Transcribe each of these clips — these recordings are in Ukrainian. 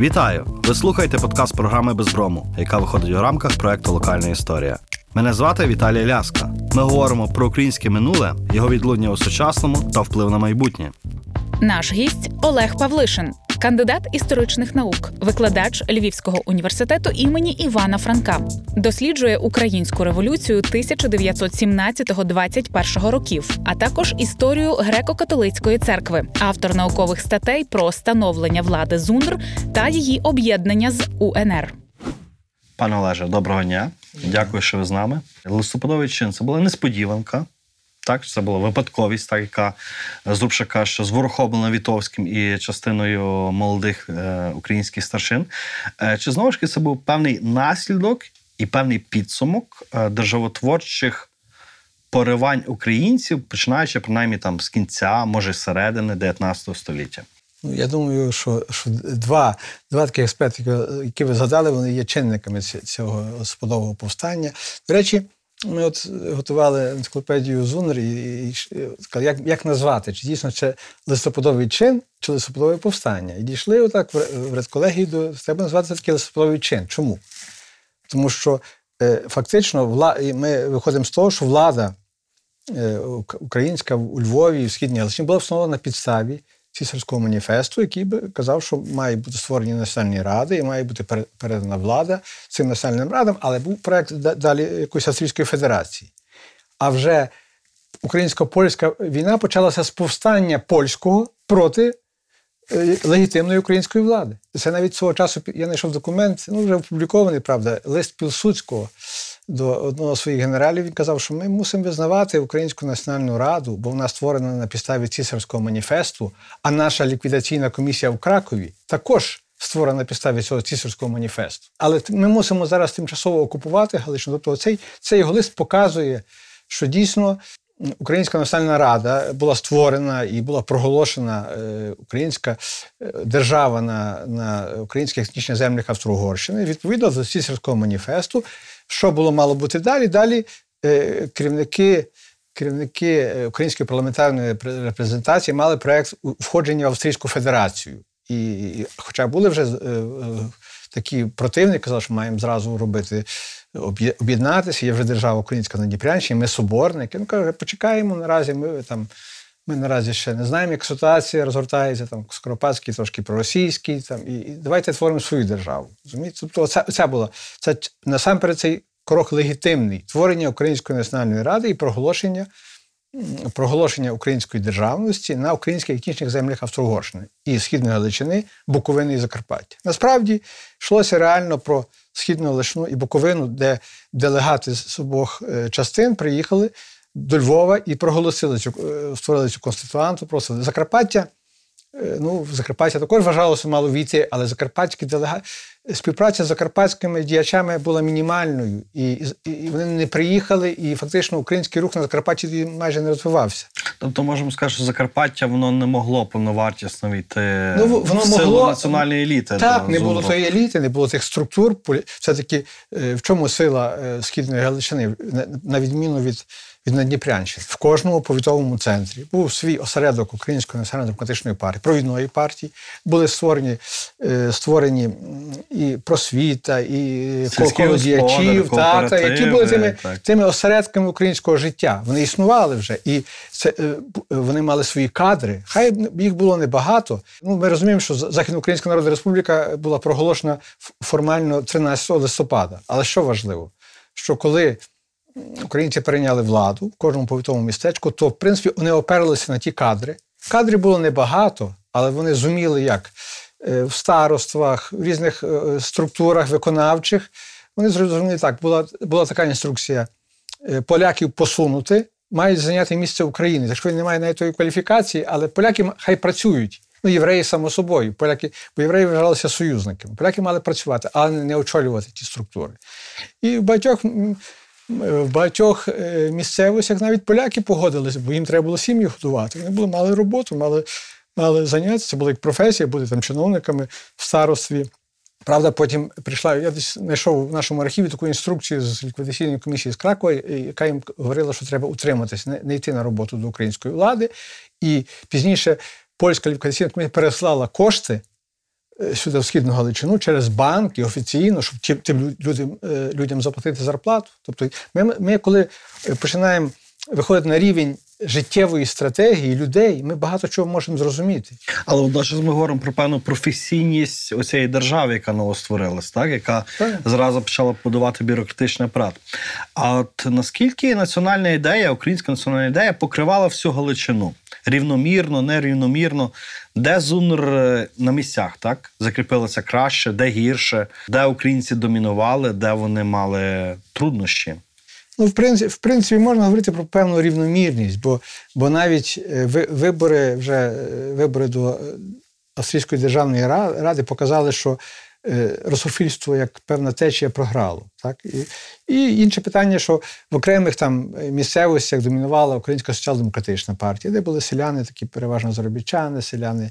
Вітаю! Ви слухаєте подкаст програми Безброму, яка виходить у рамках проекту Локальна історія. Мене звати Віталій Ляска. Ми говоримо про українське минуле, його відлуння у сучасному та вплив на майбутнє. Наш гість Олег Павлишин, кандидат історичних наук, викладач Львівського університету імені Івана Франка, досліджує українську революцію 1917-21 років, а також історію греко-католицької церкви, автор наукових статей про становлення влади ЗУНР та її об'єднання з УНР. Пане Олеже, доброго дня. Дякую, що ви з нами. Листопадовий чин це була несподіванка. Так, це була випадковість, так яка Зубша каже, що зворохоблена Вітовським і частиною молодих е, українських старшин. Е, чи знову ж таки це був певний наслідок і певний підсумок е, державотворчих поривань українців, починаючи принаймні там з кінця, може середини 19 століття? Ну, я думаю, що що два два такі аспекти, які ви згадали, вони є чинниками цього господового повстання. До речі, ми от готували енциклопедію Зунер і, і, і як як назвати, чи дійсно це листопадовий чин, чи листопадове повстання. І дійшли отак в, редколегії до треба назвати це такий листопадовий чин. Чому? Тому що е, фактично вла, ми виходимо з того, що влада е, українська у Львові, в Східній Галичині була встановлена на підставі цісарського маніфесту, який би казав, що мають бути створені національні ради і має бути передана влада цим національним радам, але був проект далі якоїсь Австрійської Федерації. А вже українсько-польська війна почалася з повстання польського проти е, легітимної української влади. Це навіть свого часу я знайшов документ, ну вже опублікований, правда, лист Пілсудського до одного з своїх генералів він казав, що ми мусимо визнавати Українську національну раду, бо вона створена на підставі цісарського маніфесту, а наша ліквідаційна комісія в Кракові також створена на підставі цього цісарського маніфесту. Але ми мусимо зараз тимчасово окупувати Галичину. Тобто, цей, цей його лист показує, що дійсно. Українська національна рада була створена і була проголошена е, українська е, держава на на українських етнічних землях Австро-Угорщини відповідно до цісарського маніфесту, що було мало бути далі? Далі е, керівники керівники е, української парламентарної репрезентації мали проєкт входження в Австрійську Федерацію. І, Хоча були вже е, такі противники, казали, що маємо зразу робити. Об'єднатися, є вже держава Українська на Дніпрянщині, ми соборники. Ну каже, почекаємо наразі. Ми там ми наразі ще не знаємо, як ситуація розгортається, там Скоропадський, трошки проросійський, там, і, і давайте творимо свою державу. Розумієте? Тобто, це, це було це насамперед цей крок легітимний творення Української національної ради і проголошення проголошення української державності на українських етнічних землях Австро-Угорщини і Східної Галичини, Буковини і Закарпаття. Насправді йшлося реально про Східну Галичину і Буковину, де делегати з обох е, частин приїхали до Львова і проголосили цю е, створили цю конституанту. Просили Закарпаття. Е, ну, Закарпаття також вважалося мало війти, але закарпатські делегати співпраця з закарпатськими діячами була мінімальною, і, і вони не приїхали, і фактично український рух на Закарпатті майже не розвивався. Тобто, можемо сказати, що Закарпаття воно не могло повновартісно війти ну, воно в силу могло, національної еліти. Так, не було тої еліти, не було тих структур. Все таки е, в чому сила східної Галичини, на відміну від від Надніпрянщини. В кожному повітовому центрі був свій осередок Української національно-демократичної партії, провідної партії. Були створені е, створені і просвіта, і діячів, та, та, які були тими тими осередками українського життя. Вони існували вже, і це е, вони мали свої кадри. Хай їх було небагато. Ну, Ми розуміємо, що Західноукраїнська Народна Республіка була проголошена формально 13 листопада. Але що важливо, що коли українці перейняли владу в кожному повітовому містечку, то в принципі вони оперлися на ті кадри. Кадрів було небагато, але вони зуміли як е, в староствах, в різних е, структурах виконавчих. Вони зрозуміли так, була була така інструкція: е, поляків посунути, мають зайняти місце України. Якщо він не має навіть тої кваліфікації, але поляки хай працюють. Ну, євреї, само собою, поляки, бо євреї вважалися союзниками. Поляки мали працювати, але не очолювати ті структури. І в багатьох в багатьох е, місцевостях навіть поляки погодилися, бо їм треба було сім'ї готувати. Вони були, мали роботу, мали мали заняття, це була як професія, бути там чиновниками в старостві. Правда, потім прийшла, я десь знайшов в нашому архіві таку інструкцію з ліквідаційної комісії з Кракова, яка їм говорила, що треба утриматися, не, не йти на роботу до української влади. І пізніше польська ліквідаційна комісія переслала кошти е, сюди в східну Галичину через банк офіційно, щоб тим, тим людям, е, людям заплатити зарплату. Тобто, ми, ми коли е, починаємо виходити на рівень життєвої стратегії людей, ми багато чого можемо зрозуміти. Але водночас ми говоримо про певну професійність оцієї держави, яка новостворилась, так яка Так. зразу почала будувати бюрократичний апарат. А от наскільки національна ідея, українська національна ідея покривала всю Галичину рівномірно, нерівномірно, де ЗУНР е, на місцях так закріпилося краще, де гірше, де українці домінували, де вони мали труднощі. Ну, в принципі, в принципі, можна говорити про певну рівномірність, бо, бо навіть е, вибори, вже е, вибори до е, Австрійської державної ради показали, що е, русофільство як певна течія програло. Так? І, і інше питання, що в окремих там е, місцевостях домінувала Українська соціал-демократична партія, де були селяни, такі переважно заробітчани, селяни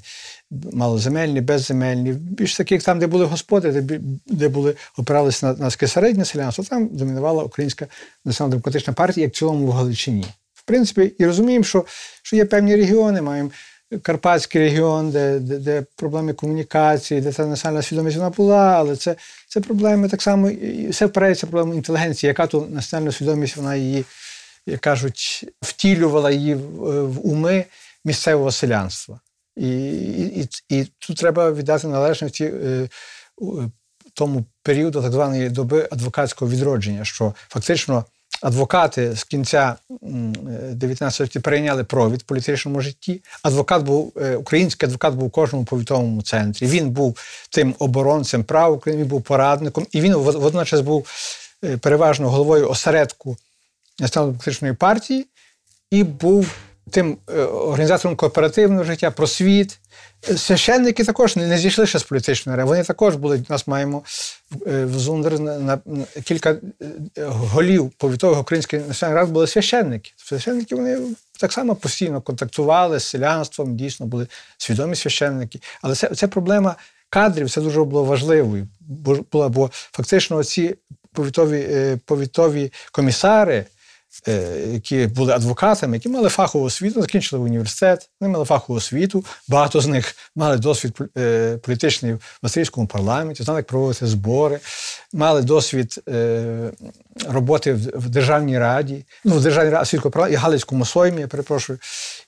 малоземельні, безземельні. Більш таких там, де були господи, де, де були опиралися на, на таке середнє селянство, там домінувала Українська націонал-демократична партія, як в цілому в Галичині. В принципі, і розуміємо, що, що є певні регіони, маємо Карпатський регіон, де, де, де проблеми комунікації, де та національна свідомість вона була, але це, це проблеми так само, і все впирається в проблему інтелігенції, яка ту національну свідомість, вона її, як кажуть, втілювала її в, е, в уми місцевого селянства. І, і, і, і тут треба віддати належності е, тому періоду так званої доби адвокатського відродження, що фактично адвокати з кінця м, е, 19 століття прийняли провід в політичному житті. Адвокат був е, український адвокат був у кожному повітовому центрі. Він був тим оборонцем прав України, він був порадником, і він водночас був е, переважно головою осередку національно-демократичної партії і був тим е, організатором кооперативного життя, просвіт. Е, Священники також не, зійшли ще з політичної арени. Вони також були. Нас маємо е, в Зундер на, на, на кілька е, голів повітових українських національних рад були священники. Священники вони так само постійно контактували з селянством, дійсно були свідомі священники. Але це, це проблема кадрів, це дуже було важливою. Бо, бо фактично ці повітові, е, повітові комісари е, які були адвокатами, які мали фахову освіту, закінчили університет, вони мали фахову освіту. Багато з них мали досвід е, політичний в австрійському парламенті, знали, як проводити збори, мали досвід е, роботи в, Державній раді, ну, в Державній раді австрійського парламенту і Галицькому соймі, я перепрошую.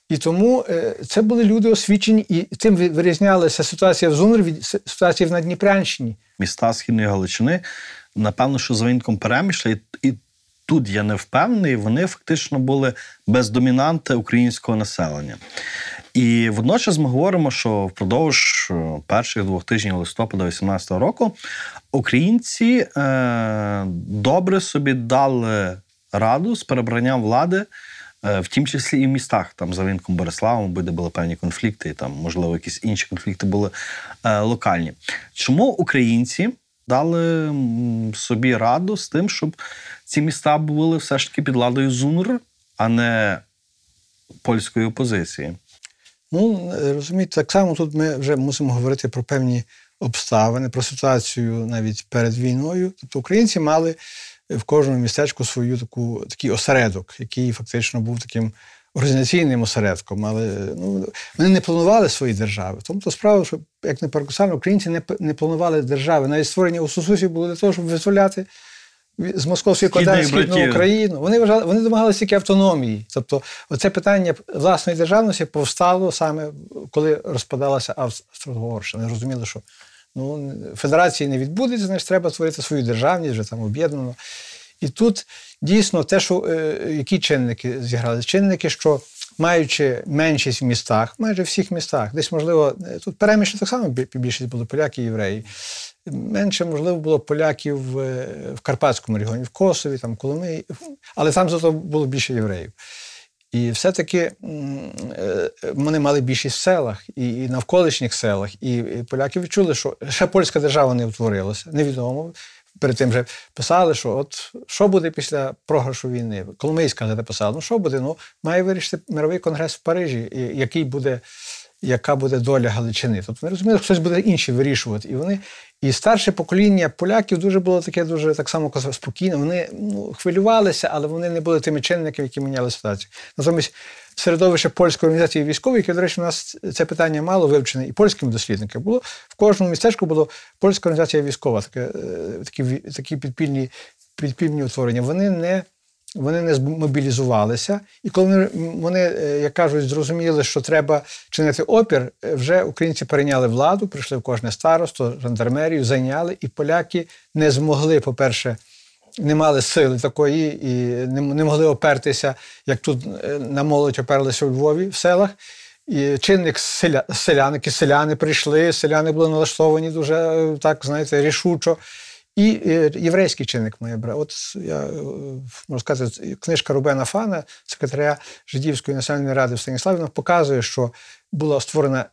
І тому е, це були люди освічені, і тим вирізнялася ситуація в Зунрі від ситуації в Надніпрянщині. міста Східної Галичини, напевно, що за винком перемішля, і тут я не впевнений, вони фактично були без домінанти українського населення. І водночас ми говоримо, що впродовж е, перших двох тижнів листопада 18 року українці е, добре собі дали раду з перебранням влади. е, В тім числі і в містах, там за Вінком Бориславом, де були певні конфлікти, і там, можливо, якісь інші конфлікти були е, локальні. Чому українці дали собі раду з тим, щоб ці міста були все ж таки під ладою ЗУНР, а не польської опозиції? Ну, е, розумієте, так само тут ми вже мусимо говорити про певні обставини, про ситуацію навіть перед війною. Тобто українці мали в кожному містечку свою таку такий осередок, який фактично був таким організаційним осередком. Але ну, вони не планували свої держави. Тому то справа, що як не парадоксально, українці не, не планували держави. Навіть створення Усусусів було для того, щоб визволяти з московської Східних східну. Україну. Вони вважали, вони домагалися тільки автономії. Тобто, оце питання власної державності повстало саме коли розпадалася Австро-Угорщина. Вони розуміли, що ну, федерації не відбудеться, значить треба створити свою державність, вже там об'єднано. І тут дійсно те, що е, які чинники зіграли? Чинники, що маючи меншість в містах, майже всіх містах, десь, можливо, е, тут переміщені так само бі- більшість були поляки і євреї. Менше, можливо, було поляків в, е, в Карпатському регіоні, в Косові, там, Коломиї, але там зато було більше євреїв. І все-таки вони мали більшість в селах і, навколишніх селах. І поляки відчули, що ще польська держава не утворилася, невідомо. Перед тим вже писали, що от що буде після програшу війни. Коломийська газета писала, ну що буде? Ну, має вирішити мировий конгрес в Парижі, який буде, яка буде доля Галичини. Тобто вони розуміли, що хтось буде інший вирішувати. І вони, і старше покоління поляків дуже було таке дуже так само спокійне. Вони ну, хвилювалися, але вони не були тими чинниками, які міняли ситуацію. Натомість середовище польської організації військової, яке, до речі, у нас це питання мало вивчене і польськими дослідниками. Було в кожному містечку було польська організація військова, таке, е, такі, такі підпільні, підпільні утворення. Вони не вони не змобілізувалися, і коли вони, вони, е, як кажуть, зрозуміли, що треба чинити опір, е, вже українці перейняли владу, прийшли в кожне старосто, жандармерію, зайняли, і поляки не змогли, по-перше, не мали сили такої і не, могли опертися, як тут е, на молодь оперлися у Львові в селах. І чинник селя, селян, селяни прийшли, селяни були налаштовані дуже е, так, знаєте, рішучо. І е, єврейський чинник має брати. От я можу сказати, книжка Рубена Фана, секретаря Жидівської національної ради в Станіславі, показує, що була створена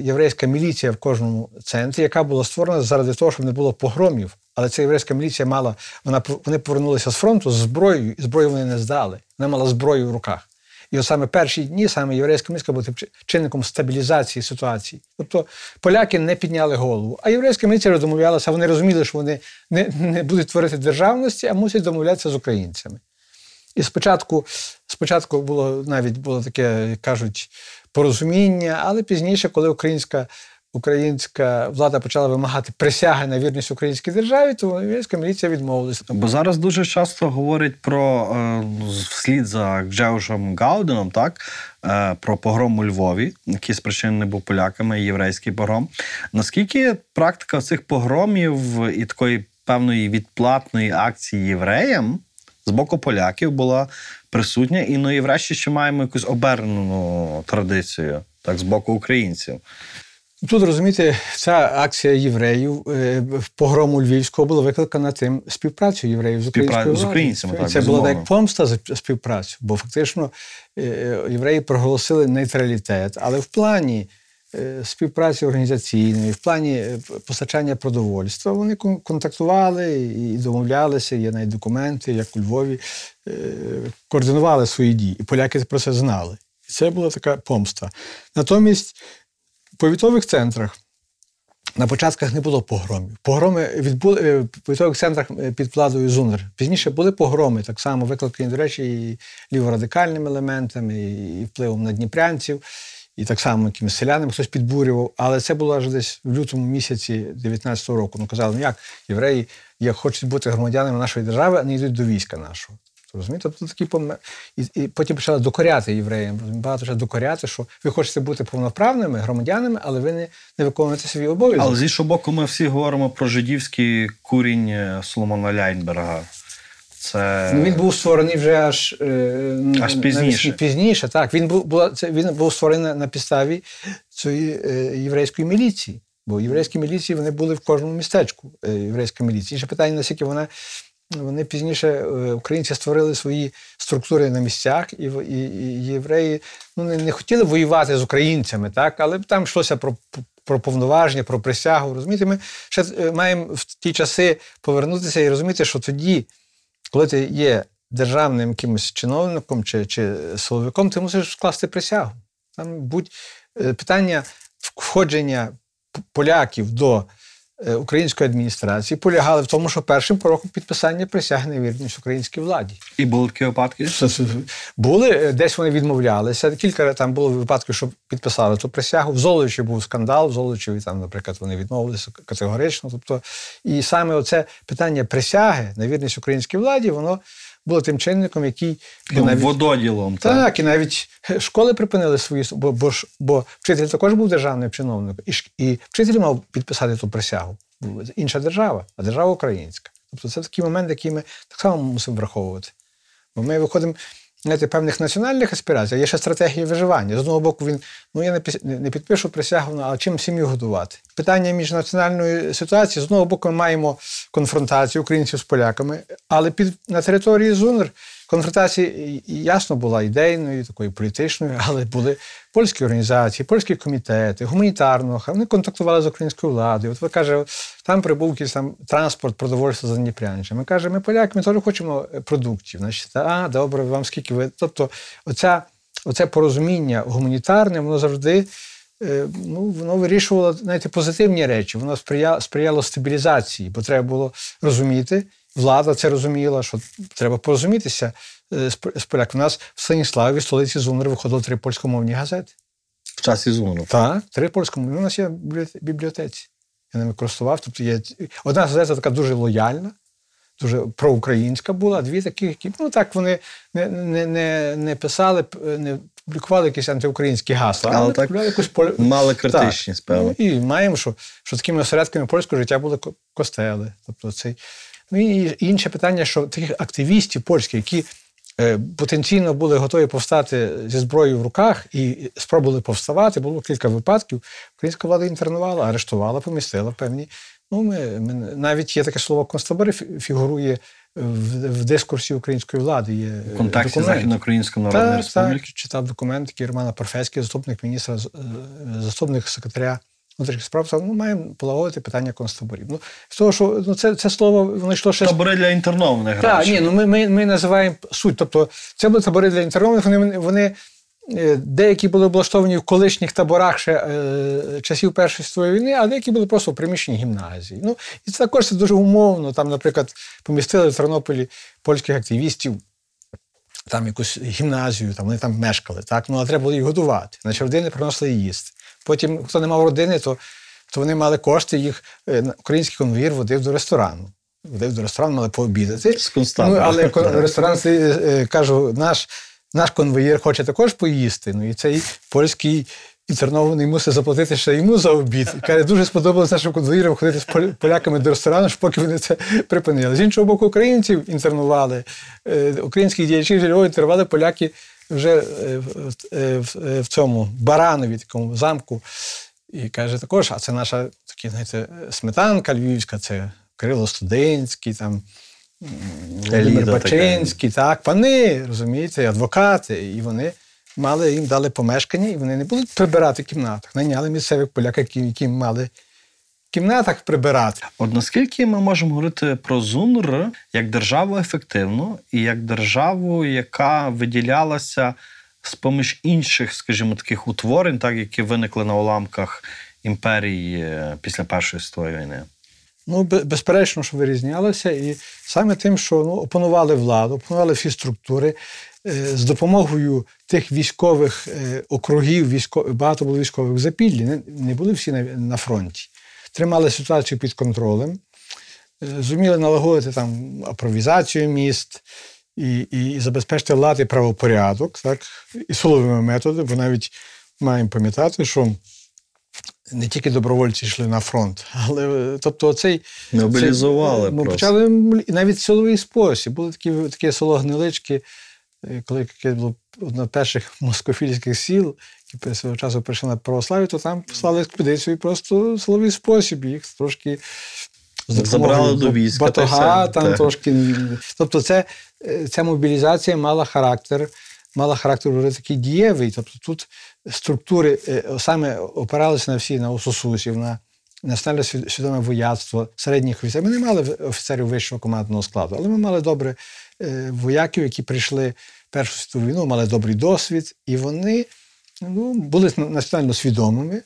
єврейська міліція в кожному центрі, яка була створена заради того, щоб не було погромів. Але ця єврейська міліція мала, вона вони повернулися з фронту з зброєю, і зброю вони не здали. Вона мала зброю в руках. І от саме перші дні саме єврейська міліція була чи- чинником стабілізації ситуації. Тобто поляки не підняли голову, а єврейська міліція домовлялася, вони розуміли, що вони не, не будуть творити державності, а мусять домовлятися з українцями. І спочатку, спочатку було навіть було таке, кажуть, порозуміння, але пізніше, коли українська, українська влада почала вимагати присяги на вірність українській державі, то єврейська міліція відмовилася. Бо зараз дуже часто говорять про е, вслід за Гджеушем Гауденом, так е, про погром у Львові, який спричинений був поляками, єврейський погром. Наскільки практика цих погромів і такої певної відплатної акції євреям з боку поляків була присутня, і ну і врешті ще маємо якусь обернену традицію, так, з боку українців. Тут розумієте, ця акція євреїв е, погрому Львівського була викликана тим співпрацею євреїв з українською з українцями, так, Це була як помста за співпрацю, бо фактично е, євреї проголосили нейтралітет, але в плані е, співпраці організаційної, в плані е, постачання продовольства вони контактували і домовлялися. Є навіть документи, як у Львові, е, координували свої дії. І поляки про це знали. І це була така помста. Натомість в повітових центрах на початках не було погромів. Погроми відбули е, в повітових центрах е, під владою Зунер. Пізніше були погроми, так само викликані, до речі, і ліворадикальними елементами, і впливом на дніпрянців, і так само якимось селянами хтось підбурював. Але це було аж десь в лютому місяці 19-го року. Ну казали, ну як євреї, як хочуть бути громадянами нашої держави, а не йдуть до війська нашого. Розумієте? Тобто такі пом... і, і потім почали докоряти євреям. Багато почали докоряти, що ви хочете бути повноправними громадянами, але ви не, не виконуєте свій обов'язок. Але з іншого боку, ми всі говоримо про жидівський курінь е, Соломона Ляйнберга. Це Ну, він був створений вже аж, е, Аж навесні- пізніше. пізніше. Так, він був, була, це, він був створений на, підставі цієї е, єврейської міліції. Бо єврейські міліції вони були в кожному містечку. Е, єврейська міліція. Інше питання, наскільки вона. Вони пізніше українці створили свої структури на місцях, і, і, і євреї ну, не, не хотіли воювати з українцями, так, але там йшлося про, про повноваження, про присягу. Розумієте, ми ще маємо в ті часи повернутися і розуміти, що тоді, коли ти є державним якимось чиновником чи, чи силовиком, ти мусиш скласти присягу. Там будь е, питання входження поляків до української адміністрації полягали в тому, що першим пороком підписання присяги на вірність українській владі. і були такі випадки. Були е, десь вони відмовлялися. Кілька там було випадків, що підписали ту присягу. В Золочі був скандал, в Золочеві там, наприклад, вони відмовилися категорично. Тобто, і саме оце питання присяги на вірність українській владі, воно було тим чинником, який Ну, навіть Вододілом. Так. так, і навіть школи припинили свої, бо, бо, ж- бо вчитель також був державним чиновником, і, і вчитель мав підписати ту присягу. Інша держава, а держава українська. Тобто це такий момент, який ми так само мусимо враховувати. Бо ми виходимо знаєте, певних національних аспірацій, є ще стратегія виживання. З одного боку, він ну я не, підпишу присягу, але чим сім'ю годувати? Питання міжнаціональної ситуації з одного боку ми маємо конфронтацію українців з поляками, але під на території ЗУНР конфронтація ясно була ідейною, такою політичною, але були польські організації, польські комітети, гуманітарного, вони контактували з українською владою. От ви каже, там прибув якийсь там транспорт, продовольства за Дніпряничем. Ми кажемо, ми поляки, ми теж хочемо е, продуктів. Значить, а, добре, вам скільки ви. Тобто, оця, оце порозуміння гуманітарне, воно завжди. е, Ну, воно вирішувало знаєте, позитивні речі, воно сприяло, сприяло стабілізації, бо треба було розуміти, влада це розуміла, що треба порозумітися е, з, п- з поляків. У нас в Станіславі, в столиці Зунер, виходило три польськомовні газети. В часі зуну. Так, три польськомовні. У нас є бібліотеці. Я ними користував. Тобто є одна газета така дуже лояльна, дуже проукраїнська була, а дві такі, які ну так вони не, не, не, не писали, не публікували якісь антиукраїнські гасла, Але але так якусь поль... Мали критичність, певно. Ну, і маємо, що, що такими осередками польського життя були костели. Тобто цей... Ну і інше питання, що таких активістів польських, які е, потенційно були готові повстати зі зброєю в руках і спробували повставати, було кілька випадків. Українська влада інтернувала, арештувала, помістила певні. Ну, ми, ми, навіть є таке слово концтабори фігурує в, в дискурсі української влади. Є В контексті документ. Західноукраїнської Народної Так, Республіки. так, читав документ, який Романа Парфецький, заступник міністра, е, заступник секретаря внутрішніх справ, сказав, ну, маємо полагодити питання концтаборів. Ну, з того, що ну, це, це слово воно йшло ще Табори для інтернованих так, ні, ну ми, ми, ми називаємо суть. Тобто, це були табори для інтернованих, вони, вони е, деякі були облаштовані в колишніх таборах ще е, часів Першої світової війни, а деякі були просто в приміщенні гімназії. Ну, і це також це дуже умовно. Там, наприклад, помістили в Тернополі польських активістів. Там якусь гімназію, там вони там мешкали, так? Ну, а треба було їх годувати. Значить, родини приносили їсти. Потім, хто не мав родини, то, то вони мали кошти, їх е, український конвоїр водив до ресторану. Водив до ресторану, мали пообідати. З. Ну, але ресторан е, е, кажу, наш, наш конвоїр хоче також поїсти. Ну і цей польський інтернований мусить заплатити ще йому за обід. І каже, дуже сподобалося нашим конвоїрам ходити з поляками до ресторану, аж поки вони це припинили. З іншого боку, українців інтернували, українських діячів інтернували поляки вже е, в, е, в, е, в цьому Баранові, такому замку. І каже також, а це наша такі, знаєте, сметанка львівська, це Кирило Студенський, там Володимир Бачинський, так, пани, розумієте, адвокати. І вони мали їм дали помешкання, і вони не будуть прибирати в кімнатах. Найняли місцевих поляків, які, які мали кімнатах прибирати. От наскільки ми можемо говорити про ЗУНР як державу ефективну і як державу, яка виділялася з поміж інших, скажімо, таких утворень, так які виникли на уламках імперії е, після Першої світової війни? Ну, безперечно, що вирізнялося, і саме тим, що ну, опанували владу, опанували всі структури е, з допомогою тих військових е, округів, військо, багато було військових в запіллі, не, не були всі на, на фронті. Тримали ситуацію під контролем, е, зуміли налагодити там апровізацію міст і, і, і забезпечити лад і правопорядок, так, і силовими методами, бо навіть маємо пам'ятати, що не тільки добровольці йшли на фронт, але е, тобто цей Мобілізували це, ми просто. почали навіть силовий спосіб. Були такі, таке село Гнилички, е, коли яке було одне з перших москофільських сіл, свого часу прийшли на православ'я, то там послали експедицію і просто силовий спосіб їх трошки. Забрали до війська, та Батога, все. там Так. трошки. Тобто, це, е, ця мобілізація мала характер, мала характер вже такий дієвий. Тобто тут структури е, саме опиралися на всі, на осусусів, на національне свідоме вояцтво, середніх офіцерів. Ми не мали офіцерів вищого командного складу, але ми мали добре е, вояків, які прийшли в Першу світову війну, мали добрий досвід, і вони ну, були національно свідомими,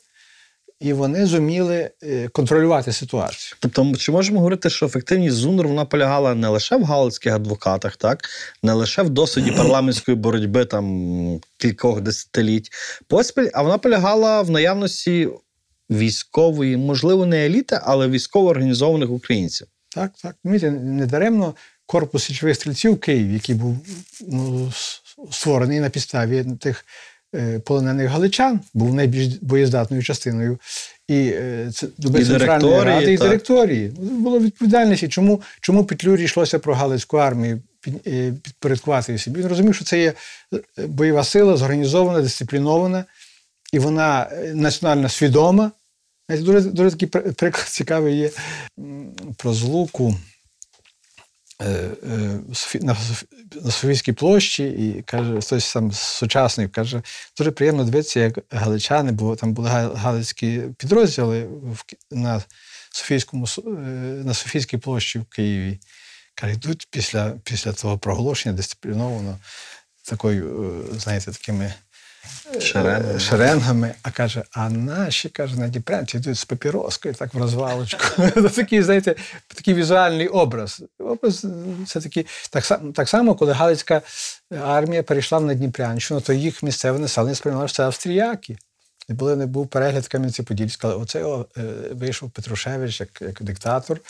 і вони зуміли е, контролювати ситуацію. Тобто, чи можемо говорити, що ефективність ЗУНР вона полягала не лише в галицьких адвокатах, так не лише в досвіді парламентської боротьби там кількох десятиліть поспіль, а вона полягала в наявності військової, можливо, не еліти, але військово організованих українців. Так, так. Розумієте, недаремно корпус січових стрільців в Києві, який був ну, створений на підставі тих полонених галичан, був найбільш боєздатною частиною. І е, це доби І центральної ради, і директорії. Було відповідальність. І чому, чому Петлюрі йшлося про Галицьку армію е, підпорядкувати її собі? Він розумів, що це є е, бойова сила, зорганізована, дисциплінована, і вона е, національно свідома. Дуже, дуже такий приклад цікавий є про злуку е, е, на на Софійській площі, і каже, хтось там сучасник каже, дуже приємно дивитися, як галичани, бо там були галицькі підрозділи на Софійському е, на Софійській площі в Києві. Каже, йдуть після, після того проголошення дисципліновано такою, е, знаєте, такими Шеренги. е, шеренгами, а каже, а наші каже, на Дніпрянці йдуть з папіроскою, так в розвалочку. Такий, знаєте, такий візуальний образ. Образ це такий, так, само- так само, коли Галицька армія перейшла на Дніпрянщину, то їх місцеве населення сприймало, що це австріяки. І були, не був перегляд Кам'янці-Подільська. Оце о, е, вийшов Петрушевич як, як диктатор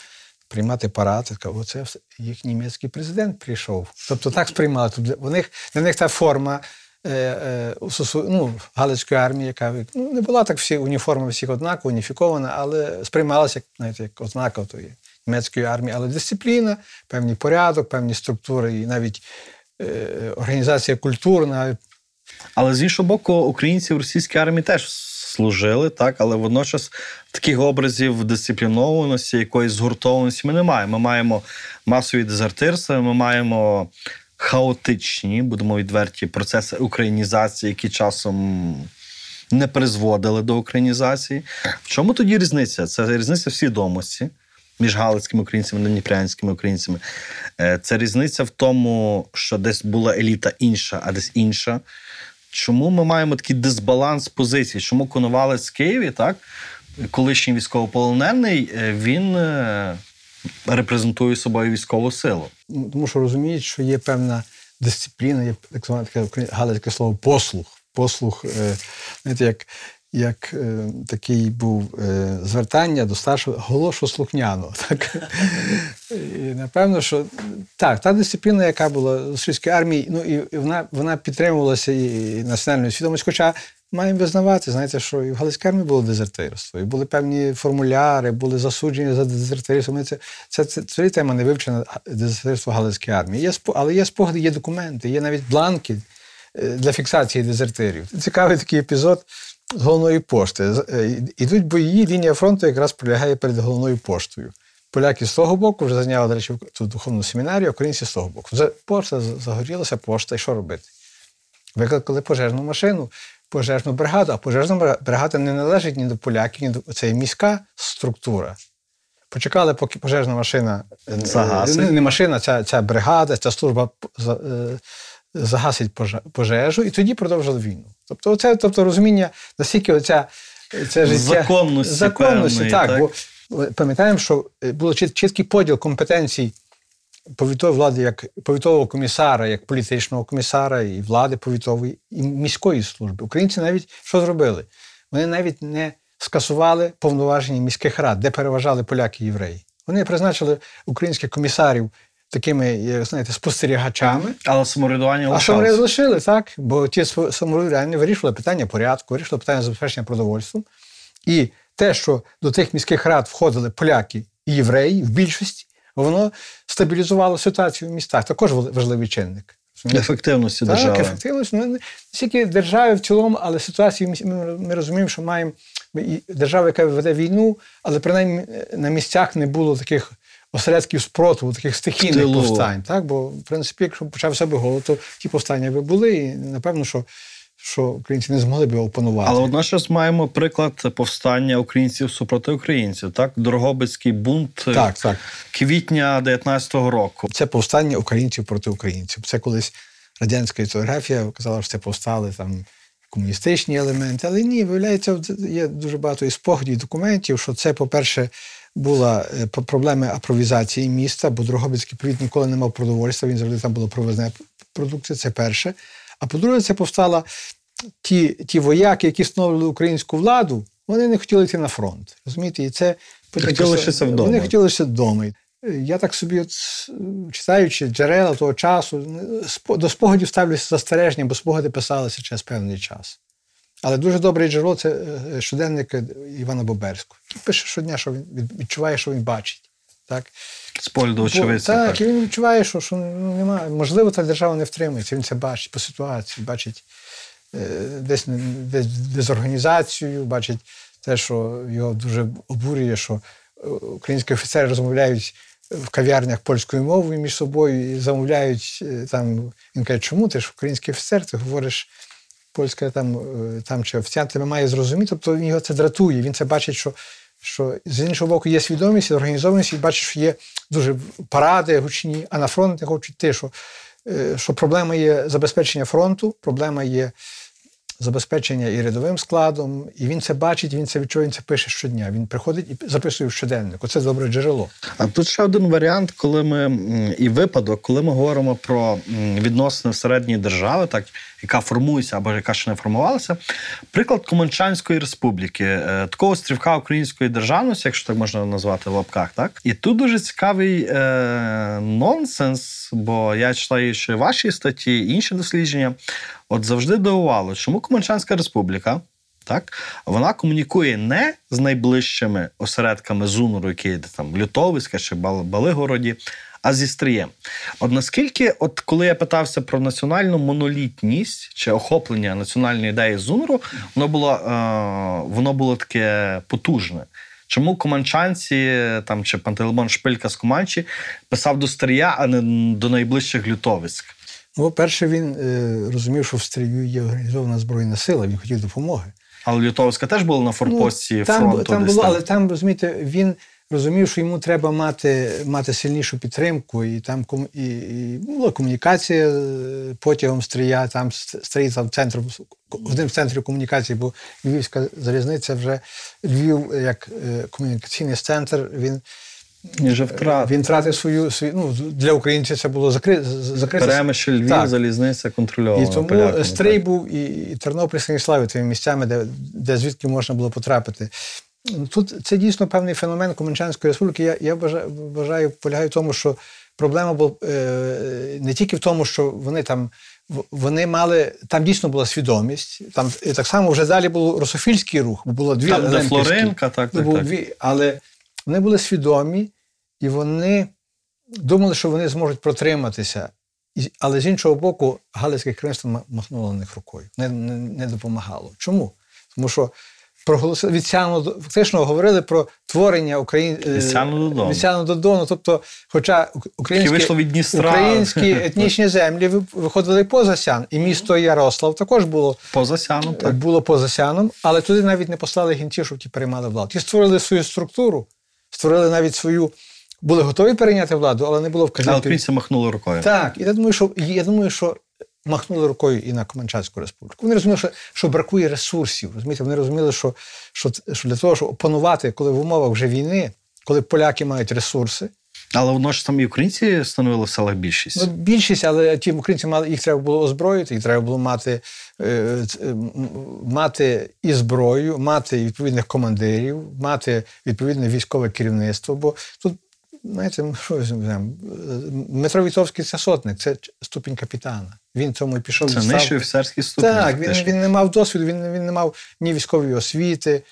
приймати парад. і Оце їх німецький президент прийшов. Тобто так сприймали. Тобто у них, для них та форма ну, Галицької армії, яка ну, не була так всі уніформа всіх однакова, уніфікована, але сприймалася знаєте, як ознака тої німецької армії. Але дисципліна, певний порядок, певні структури і навіть е, організація культурна, Але з іншого боку, українці в російській армії теж служили, так, але водночас таких образів дисциплінованості, якоїсь згуртованості ми не маємо. Ми маємо масові дезертирства, ми маємо хаотичні, будемо відверті, процеси українізації, які часом не призводили до українізації. В чому тоді різниця? Це різниця в свідомості між галицькими українцями та дніпрянськими українцями. Е, Це різниця в тому, що десь була еліта інша, а десь інша. Чому ми маємо такий дисбаланс позицій? Чому Коновалець в Києві, так? Колишній військовополонений, е, він е, репрезентує собою військову силу. Тому що розуміють, що є певна дисципліна, є так зване таке галицьке слово послух. Послух, е, знаєте, як, як е, такий був е, звертання до старшого голошу слухняно. Так? І напевно, що так, та дисципліна, яка була в російській армії, ну і вона, вона підтримувалася і національною свідомістю. Хоча маємо визнавати, знаєте, що і в Галицькій армії було дезертирство, і були певні формуляри, були засуджені за дезертирство. Ми це, це, це, це тема не вивчена дезертирство Галицької армії. Є, але є спогади, є документи, є навіть бланки е, для фіксації дезертирів. Цікавий такий епізод з головної пошти. Е, Ідуть бої, лінія фронту якраз пролягає перед головною поштою. Поляки з того боку вже зайняли, до речі, ту духовну семінарію, українці з того боку. Пошта загорілася, пошта, і що робити? Викликали пожежну машину, пожежну бригаду, а пожежна бригада не належить ні до поляків, ні до це міська структура. Почекали, поки пожежна машина е, Загасить. не, машина, ця, ця бригада, ця служба за- е, загасить пожежу, і тоді продовжили війну. Тобто, це, тобто розуміння, наскільки оця це життя Законності законності, певної, так, так. Бо е, пам'ятаємо, що е, було чіткий поділ компетенцій повітової влади як повітового комісара, як політичного комісара, і влади повітової, і міської служби. Українці навіть що зробили? Вони навіть не скасували повноваження міських рад, де переважали поляки і євреї. Вони призначили українських комісарів такими, як знаєте, спостерігачами. Але самоврядування А що вони залишили, так? Бо ті самоврядування вирішили питання порядку, вирішили питання забезпечення продовольством. І те, що до тих міських рад входили поляки і євреї в більшості, воно стабілізувало ситуацію в містах. Також важливий чинник. Ефективності Так, держави. ефективність. Ну, не тільки держави в цілому, але ситуацію ми, ми, розуміємо, що маємо держава, яка веде війну, але принаймні е, на місцях не було таких осередків спротиву, таких стихійних повстань. Так? Бо, в принципі, якщо почався би голод, то ті повстання би були, і напевно, що, що українці не змогли б його опанувати. Але водночас маємо приклад повстання українців супроти українців. Так, Дрогобицький бунт е, Так, так. квітня 19-го року. Це повстання українців проти українців. Це колись радянська історіографія казала, що це повстали там комуністичні елементи. Але ні, виявляється, є дуже багато і спогадів, і документів, що це, по-перше, була е, проблема апровізації міста, бо Дрогобицький привіт ніколи не мав продовольства, він завжди там було провезне продукція, це перше. А по-друге, це повстала ті, ті вояки, які встановлювали українську владу, вони не хотіли йти на фронт. Розумієте? І це Хотіли вдома. Вони хотіли лишитися вдома. Я так собі, от, читаючи джерела того часу, до спогадів ставлюся застереження, бо спогади писалися через певний час. Але дуже добре джерело це е, щоденник Івана Боберського, який пише щодня, що він відчуває, що він бачить. Так? З погляду Бо- очевидця. так, так. і він відчуває, що, що немає. Можливо, та держава не втримується. Він це бачить по ситуації, бачить е, десь, десь дезорганізацію, бачить те, що його дуже обурює, що е, українські офіцери розмовляють в кав'ярнях польською мовою між собою і замовляють е, там. Він каже, чому ти ж український офіцер, ти говориш польська там, там чи офіціант тебе має зрозуміти, тобто він його це дратує. Він це бачить, що, що з іншого боку є свідомість, організованість, і бачиш, що є дуже паради гучні, а на фронт не хочуть те, що, е, що проблема є забезпечення фронту, проблема є забезпечення і рядовим складом, і він це бачить, він це відчує, він це пише щодня. Він приходить і записує в щоденник. Оце добре джерело. А тут ще один варіант, коли ми і випадок, коли ми говоримо про відносини всередині держави, так яка формується або яка ще не формувалася. Приклад Команчанської республіки, е, такого острівка української державності, якщо так можна назвати в лапках, так і тут дуже цікавий е, нонсенс, бо я читаю ще ваші статті, інші дослідження. От завжди дивувало, чому Команчанська республіка так, вона комунікує не з найближчими осередками ЗУНРу, які є там Лютовиська чи Бал- Балигороді, а зі Стрієм. От наскільки, от коли я питався про національну монолітність чи охоплення національної ідеї ЗУНРу, воно було, е, воно було таке потужне. Чому команчанці там чи Пантелеймон Шпилька з Команчі писав до Стрія, а не до найближчих Лютовиськ? Ну, по-перше, він е, розумів, що в стрію є організована збройна сила, він хотів допомоги. Але Лютовиська теж було на фортпості Ну, там, фронту. там десь було, там. але там, розумієте, він розумів, що йому треба мати, мати сильнішу підтримку, і там і, і була комунікація е, потягом стрія, там стрій там центр, один в центрі комунікації, бо Львівська залізниця вже Львів як е, комунікаційний центр, він. Вже втратив. Він втратив свою, свою ну, для українців це було закри, закрите. Львів, Так. залізниця контрольована. І тому поляками, Стрий так. був і, і Тернопіль Станіславі тими місцями, де, де звідки можна було потрапити. Тут це дійсно певний феномен Коменчанської республіки. Я, я вважаю, полягає в тому, що проблема була е, не тільки в тому, що вони там. Вони мали там дійсно була свідомість. Там і так само вже далі був русофільський рух, бо було дві Там, де. Флоренка, так, так, так. дві, але вони були свідомі і вони думали, що вони зможуть протриматися. Але з іншого боку, Галицьке керівництво махнуло на них рукою, не, не, не допомагало. Чому? Тому що проголосили від Сяну до фактично говорили про творення Україн... е, Від Сяну до Дону. Тобто, хоча ук- українські, українські етнічні землі виходили поза Сян, і місто Ярослав також було Поза сяном, так. було поза сяном, але туди навіть не послали гінців, щоб ті переймали владу. Ті створили свою структуру, створили навіть свою. Були готові перейняти владу, але не було Але вказівки. українці махнули рукою. Так, і я думаю, що я думаю, що махнули рукою і на Команчанську республіку. Вони розуміли, що, що бракує ресурсів. Розумієте, вони розуміли, що, що, що для того, щоб опанувати, коли в умовах вже війни, коли поляки мають ресурси, Але водночас там і українці становили в селах більшість. Ну, більшість, але ті українці мали їх треба було озброїти, їх треба було мати, е, е, мати і зброю, мати відповідних командирів, мати відповідне військове керівництво. Бо тут, знаєте, що візьмемо? Е, Дмитро Вітовський це сотник, це ступінь капітана. Він цьому і пішов. Це нижчий офіцерський ступінь. так, він, він не мав досвіду, він, він не мав ні військової освіти.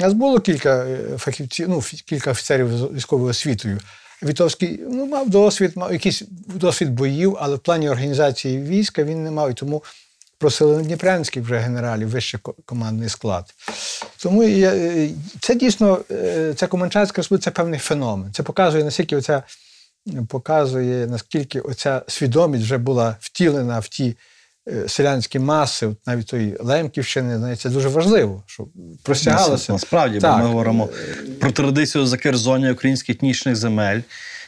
У нас було кілька е, фахівців, ну, кілька офіцерів з військовою освітою. Вітовський ну, мав досвід, мав якийсь досвід боїв, але в плані організації війська він не мав. І тому просили Дніпрянських вже генералів, вищий командний склад. Тому я, це дійсно, е, ця Команчанська республіка це певний феномен. Це показує, наскільки оця показує, наскільки оця свідомість вже була втілена в ті е, селянські маси, навіть тої Лемківщини, знаєте, це дуже важливо, щоб простягалося. Насправді, Так. бо ми говоримо про традицію закерзоння українських етнічних земель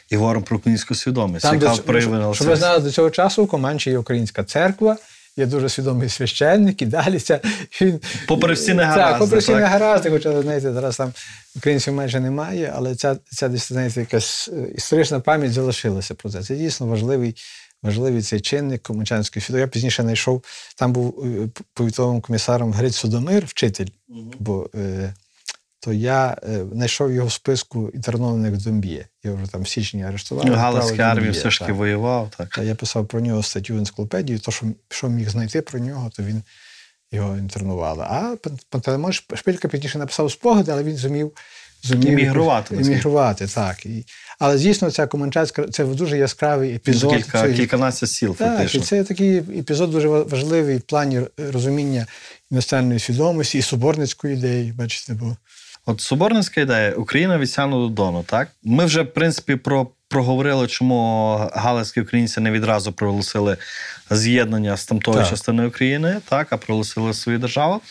і говоримо про українську свідомість, Там, яка проявилася. щоб ви знали, до цього часу у Команчі є українська церква, є дуже свідомий священник, і далі ця він Попри всі негаразди, Так, попри всі не негаразди, хоча знаєте, зараз там українців майже немає, але ця, ця десь знаєте, якась е, історична пам'ять залишилася про це. Це дійсно важливий. Важливий цей чинник Комачанської світу. Я пізніше знайшов, там був е, повітовим комісаром Гриць Судомир, вчитель, бо е, то я е, знайшов його в списку інтернованих в Домб'є. Його вже там в січні арештували. Ну, Галицька армія все ж таки воював. Так. Та я писав про нього статтю в енциклопедії, то, що, що міг знайти про нього, то він його інтернували. А Пан- Пантелеймон Шпилька пізніше написав спогади, але він зумів. зумів Іммігрувати, наскільки. Іммігрувати, так. І, але дійсно, ця Команчацька це дуже яскравий епізод. Кілька, цієї- кільканадцять сіл, так, і фактично. це такий епізод дуже ва- важливий в плані розуміння національної свідомості і соборницької ідеї, бачите, бо От Соборницька ідея Україна від Сяну до Дону. Так ми вже в принципі про. Проговорили, чому галицькі українці не відразу проголосили з'єднання з тамтою Так. частиною України, так, а проголосили свою державу.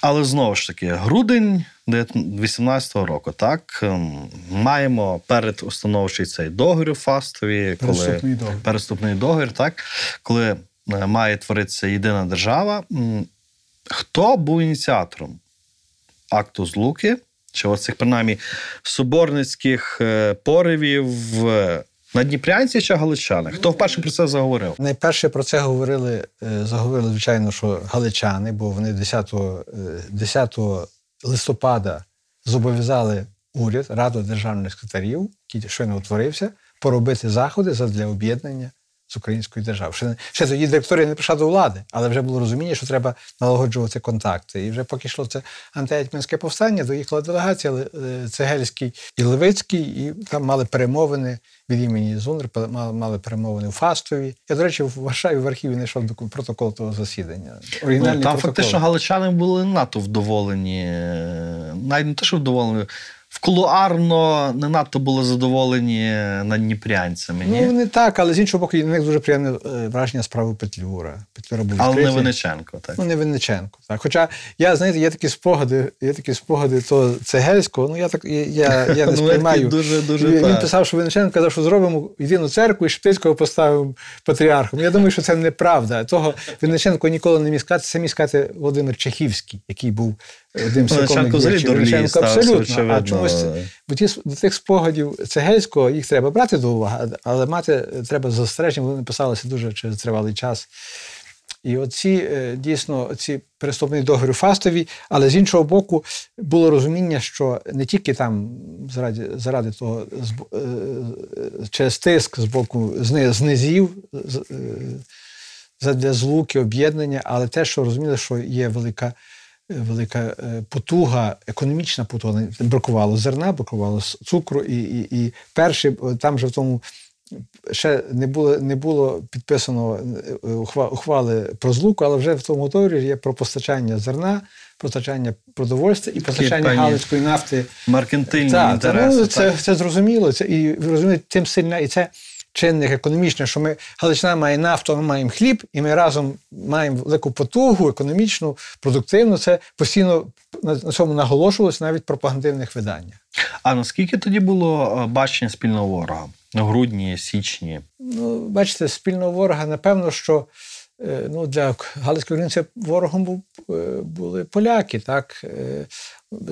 Але знову ж таки, грудень 18-го року, так, ем, маємо передустановчий цей договір у фастові, коли Переступний договір. переступний договір, так, коли е, має творитися єдина держава. Хто був ініціатором акту злуки, чи оцих, принаймні, соборницьких е, поривів в Надніпрянці чи Галичани? Хто вперше про це заговорив? Найперше про це говорили, е, заговорили, звичайно, що галичани, бо вони 10, е, 10 листопада зобов'язали уряд, Раду державних секретарів, який щойно утворився, поробити заходи задля об'єднання з українською державою. Ще, ще тоді директорія не прийшла до влади, але вже було розуміння, що треба налагоджувати контакти. І вже поки йшло це антигетьманське повстання, доїхала делегація е, Цегельський і Левицький, і там мали перемовини від імені Зунр, мали, перемовини у Фастові. Я, до речі, в Варшаві в архіві знайшов протокол того засідання. Ну, там протокол. фактично галичани були надто вдоволені. Навіть не те, що вдоволені. Кулуарно не надто були задоволені надніпрянцями. Ні? Ну, не так, але з іншого боку, на них дуже приємне е, враження справи Петлюра. Петлюра був Але не. Винниченко, так. Ну, не Винниченко. Так. Хоча я, знаєте, є такі спогади, є такі спогади то Цегельського, ну я так я, я, я не Ну, сприймаю. дуже- дуже він, він так. писав, що Винниченко казав, що зробимо єдину церкву і Шептицького поставимо патріархом. Я думаю, що це неправда. Того Винниченко ніколи не міг сказати, це міг сказати Володимир Чехівський, який був взагалі діячів. дурний абсолютно. очевидно. А чомусь бо ті, до тих спогадів Цегельського їх треба брати до уваги, але мати треба застереження, вони писалися дуже через тривалий час. І оці е, дійсно ці переступні договори фастові, але з іншого боку, було розуміння, що не тільки там заради, заради того е, е, через тиск з боку знизів, е, задля злуки, об'єднання, але те, що розуміли, що є велика. Велика е, потуга, економічна потуга. Бракувало зерна, бракувало цукру, і, і, і перші е, там же в тому ще не було, не було підписано е, ухва- ухвали про злуку, але вже в тому договорі є про постачання зерна, постачання продовольства і постачання галицької нафти. Меркантильні Так, інтереси. ну, це, так. це зрозуміло. Це, і розумієте, тим сильна, і це чинник економічний, що ми Галичина має нафту, ми маємо хліб, і ми разом маємо велику потугу, економічну, продуктивну. Це постійно на цьому наголошувалось навіть в пропагандивних виданнях. А наскільки тоді було е, бачення спільного ворога? На грудні, січні? Ну, бачите, спільного ворога, напевно, що ну, для Галицької українців ворогом був, е, були поляки, так. Е,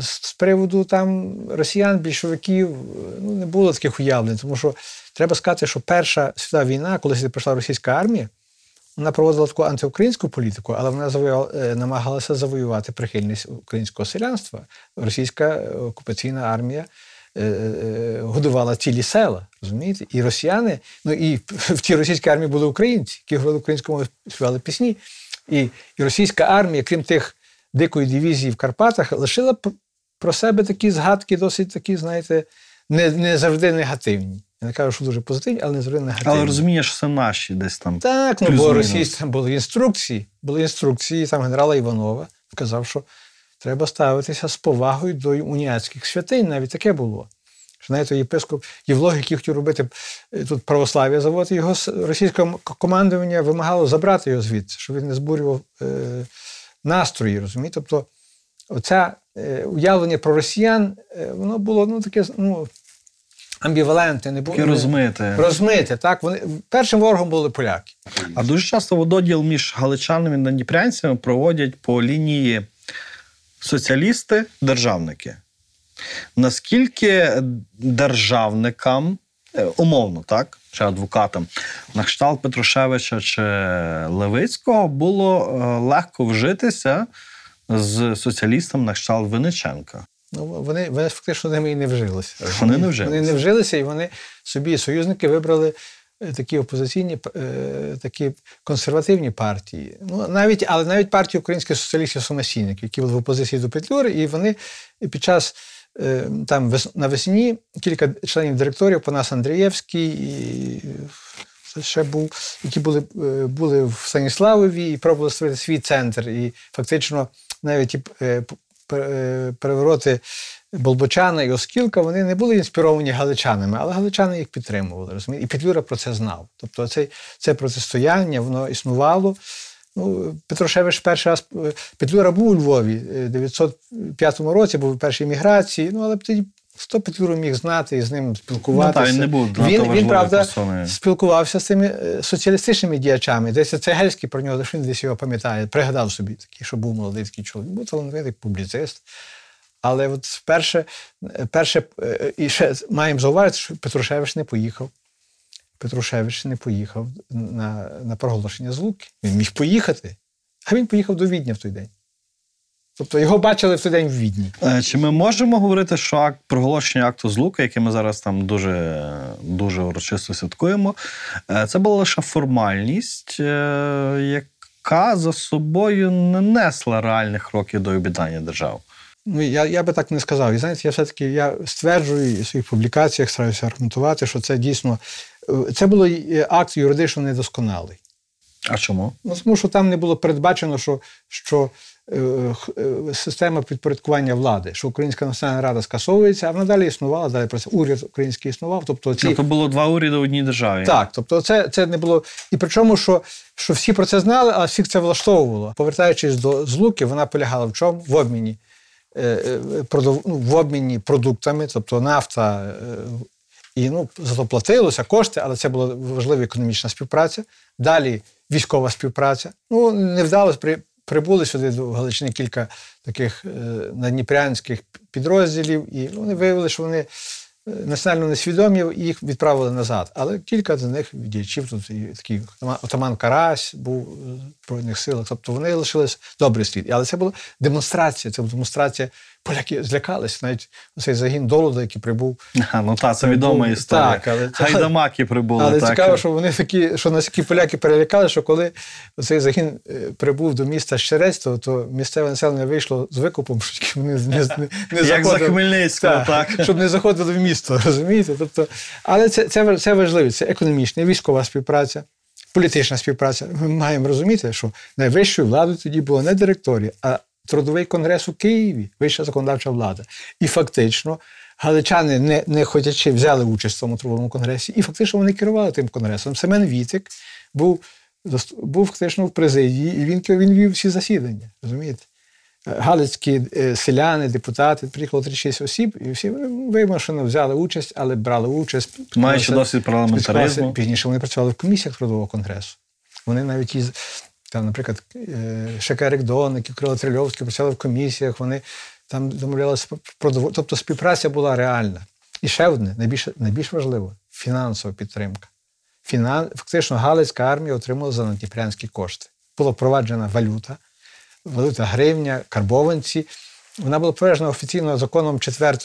З приводу там росіян, більшовиків, е, ну, не було таких уявлень, тому що треба сказати, що Перша світова війна, коли прийшла російська армія, вона проводила таку антиукраїнську політику, але вона завоювала, е, намагалася завоювати прихильність українського селянства. Російська е, окупаційна армія е, е, годувала цілі села, розумієте? І росіяни, ну і в тій російській армії були українці, які говорили українською співали пісні. І, і російська армія, крім тих дикої дивізії в Карпатах, лишила про себе такі згадки, досить такі, знаєте, не, не завжди негативні. Я не кажу, що дуже позитивні, але не завжди негативні. Але розумієш, що це наші десь там. Так, ну бо російські там були інструкції. Були інструкції там генерала Іванова. Сказав, що треба ставитися з повагою до уніатських святинь. Навіть таке було. Що знаєте, єпископ Євлог, який хотів робити е, тут православ'я завод, його російське командування вимагало забрати його звідси, щоб він не збурював е, настрої, розумієте? Тобто, оце е, уявлення про росіян, е, воно було ну, таке ну, амбівалентне, не було. Розмите. Розмите, так. Вони першим ворогом були поляки. А дуже часто вододіл між галичанами і надніпрянцями проводять по лінії соціалісти-державники. Наскільки державникам, е, умовно, так, чи адвокатам, на кшталт Петрушевича чи Левицького було е, легко вжитися з соціалістом на кшталт Винниченка? Ну, вони, вони фактично ними і не вжилися. Вони не вжилися. Вони не вжилися, і вони собі союзники вибрали такі опозиційні, е, такі консервативні партії. Ну, навіть, але навіть партію українських соціалістів самостійників, які були в опозиції до Петлюри, і вони під час е, там вес- навесні кілька членів директорів, Панас Андрієвський і ще був, які були, е, були в Станіславові і пробували створити свій центр. І фактично навіть е, е, перевороти Болбочана і Оскілка вони не були інспіровані галичанами, але галичани їх підтримували. Розумієте? І Петлюра про це знав. Тобто це, це протистояння, воно існувало. Ну, Петрошевич перший раз е, Петлюра був у Львові е, в 905 році, був у першій міграції, ну але тоді Сто Петлюра міг знати і з ним Ну, спілкуватися. та, він не був він, він, правда, персоною. спілкувався з цими е, соціалістичними діячами. Десь Цегельський про нього, що він десь його пам'ятає, пригадав собі такий, що був молодий такий чоловік, був талановитий публіцист. Але от вперше, перше, е, і ще маємо зауважити, що Петрушевич не поїхав. Петрушевич не поїхав на, на проголошення злуки. Він міг поїхати, а він поїхав до Відня в той день. Тобто його бачили в той день в Відні. Е, Чи ми можемо говорити, що акт проголошення акту злуки, який ми зараз там дуже, дуже урочисто святкуємо, е, це була лише формальність, яка за собою не несла реальних років до об'єднання держав. Ну, я, я би так не сказав. І знаєте, я все-таки я стверджую і в своїх публікаціях стараюся аргументувати, що це дійсно е, це було е, акт юридично недосконалий. А чому? Ну, тому що там не було передбачено, що, що е, е, система підпорядкування влади, що Українська Національна Рада скасовується, а вона далі існувала, далі про це уряд український існував. Тобто ці, Тобто було два уряди в одній державі. так, тобто це, це не було. І причому, що, що всі про це знали, а всіх це влаштовувало. Повертаючись до злуки, вона полягала в чому? В обміні. Е, е, ну, в обміні продуктами, тобто нафта, е, і ну, зато платилося кошти, але це була важлива економічна співпраця. Далі військова співпраця. Ну, не вдалося, при, прибули сюди до Галичини кілька таких е, надніпрянських підрозділів, і вони виявили, що вони національно несвідомі, їх відправили назад. Але кілька з них діячів тут і такий отаман- отаман Карась був е, в Збройних силах. Тобто вони лишились добрий слід. Але це була демонстрація. Це була демонстрація. Поляки злякалися. Навіть цей загін Долода, який прибув. А, ну та це відома Ну, історія. так, але Гайдамаки прибули. Але так. цікаво, що вони такі, що наскільки поляки перелякали, що коли цей загін е, прибув до міста Щерець, то, місцеве населення вийшло з викупом, що вони не, не, не Як за. Хмельницького, так. Щоб не заходили в місто, розумієте? Тобто, але це, це, це важливо, це економічна, військова співпраця, політична співпраця. Ми маємо розуміти, що найвищою владою тоді було не директорія, а Трудовий конгрес у Києві, вища законодавча влада. І фактично галичани, не, не хотячи, взяли участь в цьому трудовому конгресі, і фактично вони керували тим конгресом. Семен Вітик був, був фактично в президії, і він, він вів всі засідання. Розумієте? Галицькі е, селяни, депутати, приїхало 36 осіб, і всі вимушено взяли участь, але брали участь. Маючи досвід парламентаризму. Пізніше вони працювали в комісіях Трудового конгресу. Вони навіть із, там, наприклад, е, Шекерик Доник і Крило Трильовський працювали в комісіях, вони там домовлялися про Тобто співпраця була реальна. І ще одне, найбільш, найбільш важливо фінансова підтримка. Фінан... Фактично Галицька армія отримала за надніпрянські кошти. Була впроваджена валюта, валюта гривня, карбованці. Вона була проведена офіційно законом 4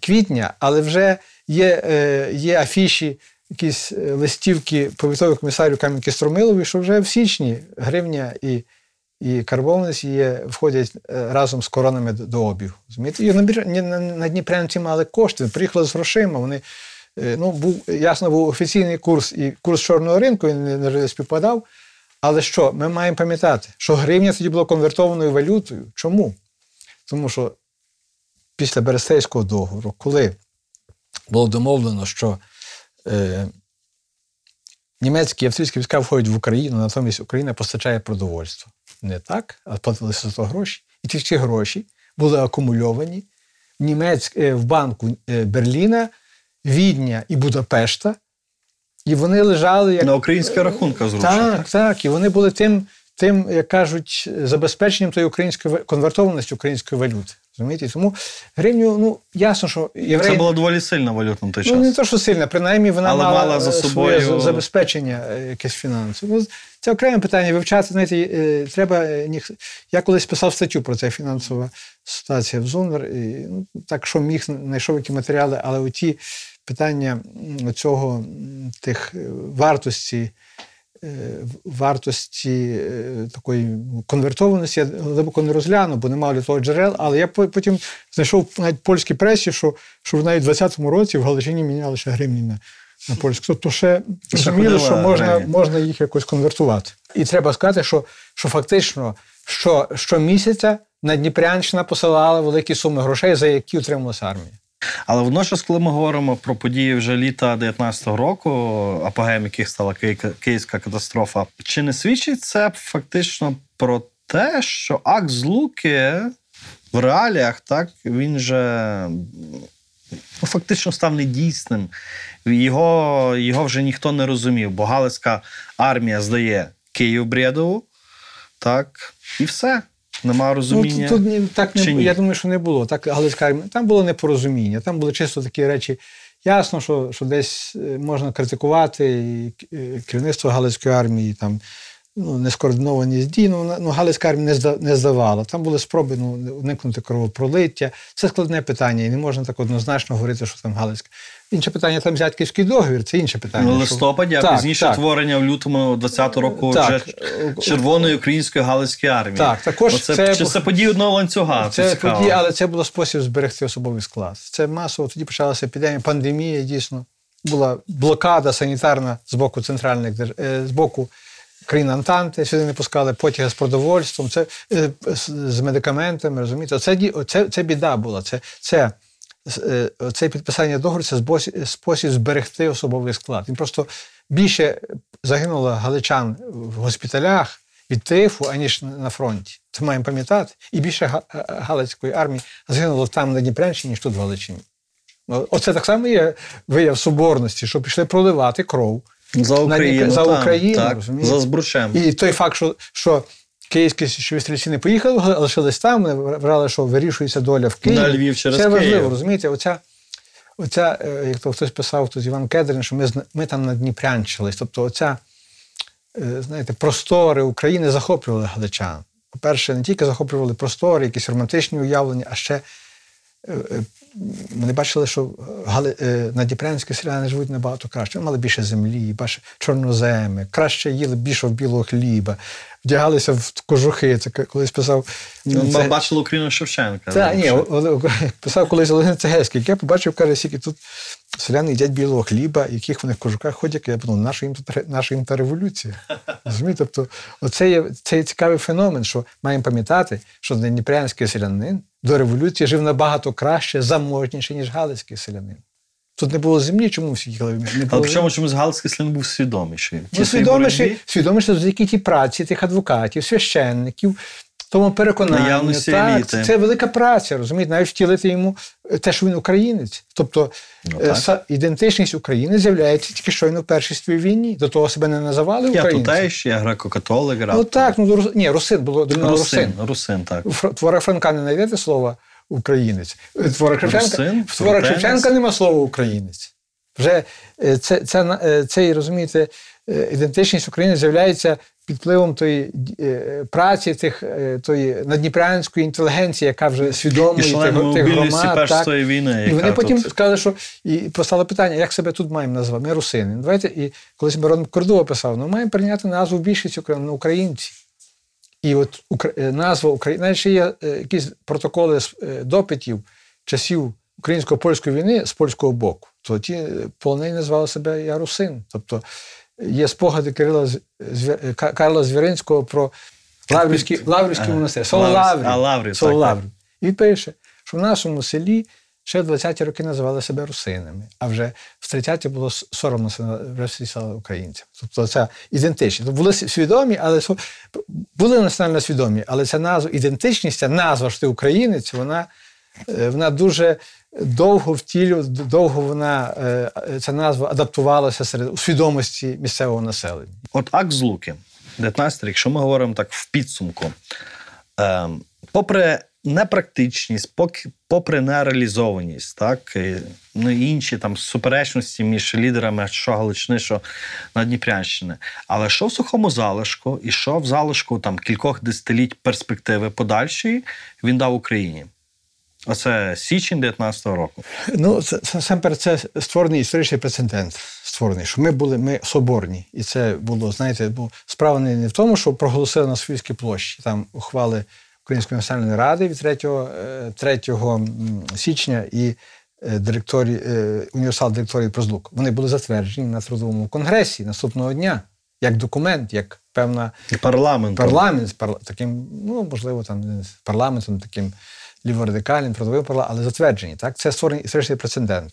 квітня, але вже є, е, є афіші, якісь е, листівки повітового комісарю Кам'янки Стромилові, що вже в січні гривня і, і карбованець є, входять е, разом з коронами до, обігу. І на, Дніпрянці мали кошти, приїхали з грошима. Вони, е, ну, був, ясно, був офіційний курс і курс чорного ринку, він не, співпадав. Але що, ми маємо пам'ятати, що гривня тоді була конвертованою валютою. Чому? Тому що після Берестейського договору, коли було домовлено, що німецькі і австрійські війська входять в Україну, натомість Україна постачає продовольство. Не так, а платилися за то гроші. І ті всі гроші були акумульовані в, Німецьк, е, в банку е, Берліна, Відня і Будапешта. І вони лежали як На українських рахунках зручно. так, так. І вони були тим, тим, як кажуть, забезпеченням тої української конвертованості української валюти. Розумієте? Тому гривню, ну ясно, що євреї. Це була доволі сильна валюта на той час. Ну, не то, що сильно, принаймні вона Але мала, мала за е, собою- своє забезпечення е, якесь фінансове. Ну, це окреме питання. Вивчати, знаєте, е, треба. ніх- Я колись писав статтю про це фінансова ситуація в ЗУНВЕР. І, ну, так, що міг, знайшов які матеріали, але оті питання цього тих вартості. Е, Вартості е, такої конвертованості я глибоко не розглянув, бо не мав для того джерел. Але я потім знайшов навіть польській пресі, що, що навіть в 20-му році в Галичині міняли ще гривні на, на польську. Тобто ще Ще розуміли, що можна, можна їх якось конвертувати. І треба сказати, що, що фактично що, щомісяця Надніпрянщина посилала великі суми грошей, за які утрималася армія. Але водночас, коли ми говоримо про події вже літа 19-го року, апогеєм яких стала київська катастрофа, чи не свідчить це фактично про те, що акт злуки в реаліях так він же ну, фактично став недійсним. Його, його вже ніхто не розумів, бо Галицька армія здає Київ Бредову, так, і все. Нема розуміння. Ну, тут, тут так не чи ні? я думаю, що не було. Так Галицька армія. Там було непорозуміння. Там були чисто такі речі. Ясно, що, що десь е, можна критикувати і е, керівництво Галицької армії, там ну, не скоординовані дій. Ну, ну, Галицька армія не, зда, не здавала. Там були спроби ну, уникнути кровопролиття. Це складне питання, і не можна так однозначно говорити, що там Галицька. Інше питання, там Зятківський договір, це інше питання. Ну, що- а Так, пізніше так. творення в лютому 20-го року Так. вже Червоної української Галицької армії. Так, також Оце, це- чи це події одного ланцюга. Це, Це події, але це було спосіб зберегти особовий склад. Це масово тоді почалася епідемія, пандемія дійсно. Була блокада санітарна з боку центральних держ- е, з боку країн Антанти, сюди не пускали потяги з продовольством, це е, з, медикаментами, розумієте? Це, це, це біда була. Це, це, е, це підписання договору це спосіб зберегти особовий склад. Він просто більше загинуло галичан в госпіталях від тифу, аніж на фронті. Це маємо пам'ятати. І більше га- Галицької армії загинуло там на Дніпрянщині, ніж тут в Галичині. Ну, Оце так само є вияв соборності, що пішли проливати кров. За Україну, за Україну, так, розумієте? за збручем. І той факт, що, що київські стрільці не поїхали, лишились там, вони вважали, що вирішується доля в Києві. На Львів через Це важливо, Київ. розумієте? Оця, оця, е, як то хтось писав, тут Іван Кедрин, що ми, ми там надніпрянчились. Тобто оця, е, знаєте, простори України захоплювали галичан. По-перше, не тільки захоплювали простори, якісь романтичні уявлення, а ще е, е, бачили, що гали, е, надніпрянські селяни живуть набагато краще. Вони мали більше землі, більше чорноземи, краще їли більше білого хліба, вдягалися в кожухи. Це колись писав. Ну, це- бачили Україну Шевченка. та, ні, писав колись Олег Цегельський, як я побачив, каже, скільки тут селяни їдять білого хліба, яких вони в кожуках ходять. Я подумав, наша їм тут наша їм та революція. Розумієте? Тобто, оце є цей цікавий феномен, що маємо пам'ятати, що дніпрянський селянин до революції жив набагато краще, заможніше, ніж галицький селянин. Тут не було землі, чому всі їхали в було Але причому чомусь Галицький слід був свідоміший. Ну, боротьбі свідоміше завдяки тій праці тих адвокатів, священників, тому переконанню. Наявності Так, еліти. це, велика праця, розумієте, навіть втілити йому е, те, що він українець. Тобто Ну, е, так. ідентичність України з'являється тільки щойно в Першій світовій війні. До того себе не називали Я українцем. тутейший, я греко-католик. Ну так, ну ні, русин було русин. русин, русин, так. У Фр- Франка не знайдете слова українець. В творах Шевченка. Шевченка нема слова українець. Вже е, це, це, е, розумієте, е, ідентичність України з'являється під впливом тої е, праці тих, е, тої надніпрянської інтелігенції, яка вже І тих, тих громад. так. війни. І вони потім тут- сказали, що і постало питання, як себе тут маємо назвати? Ми русини. Давайте, і колись Мирон Кордова писав, ну маємо прийняти назву більшість України, ну, українці. І от е, назва України, навіть ще є е, якісь протоколи е, допитів часів українсько-польської війни з польського боку. То ті полонені назвали себе Я русин. Тобто є спогади Кирила Карла Звіринського про Лаврівський, монастир, так. Лаврів. І пише, що в нашому селі ще в 20-ті роки називали себе русинами, а вже в 30-ті було соромно всі стали українцями. Тобто це ідентичність. Тобто були свідомі, але були національно свідомі, але ця назва, ідентичність, ця назва, що ти українець, вона, е, вона дуже довго втілю, довго вона, е, е, ця назва адаптувалася серед у свідомості місцевого населення. От акт злуки, 19 рік, якщо ми говоримо так в підсумку, ем, попри непрактичність, поки- попри нереалізованість, так, ну інші там суперечності між лідерами що Галичини, що Надніпрянщини. Але що в сухому залишку, і що в залишку там кількох десятиліть перспективи подальшої він дав Україні. Оце січень 19-го року. Ну, це, це насамперед це створений історичний прецедент. Створений, що ми були ми соборні. І це було, знаєте, бо справа не в тому, що проголосили на Софійській площі. Там ухвали Української національної ради від 3, е, 3 січня і е, директорі, е, універсал директорії Прозлук. Вони були затверджені на трудовому конгресі наступного дня, як документ, як певна парламент. парламент таким, ну можливо, там парламентом таким ліворадикальним, трудовим парламентом, але затверджені. Так? Це створений історичний прецедент.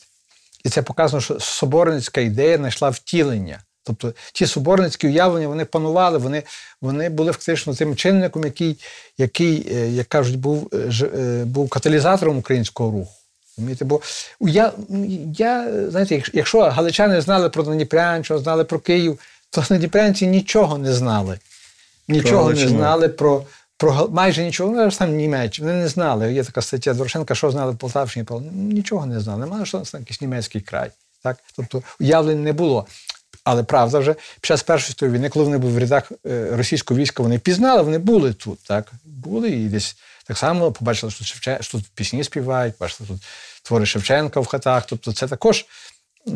І це показано, що соборницька ідея знайшла втілення. Тобто ті соборницькі уявлення вони панували, вони, вони були фактично тим чинником, який, який е, як кажуть, був, е, е, був каталізатором українського руху. Розумієте? Бо я, я, знаєте, якщо- галичани знали про Дніпрянщину, знали про Київ, то надніпрянці нічого не знали. Нічого не знали про, про майже нічого, ну, там Німеччина. Вони не знали. Є така стаття Дорошенка, що знали в Полтавщині, нічого не знали. Немає що це якийсь німецький край. Так? Тобто уявлень не було. Але правда, вже під час Першої світової війни, коли вони були в рядах е, російського війська, вони пізнали, вони були тут. Так? Були і десь так само побачили, що, Шевчен... що тут пісні співають, бачили тут твори Шевченка в хатах. Тобто це також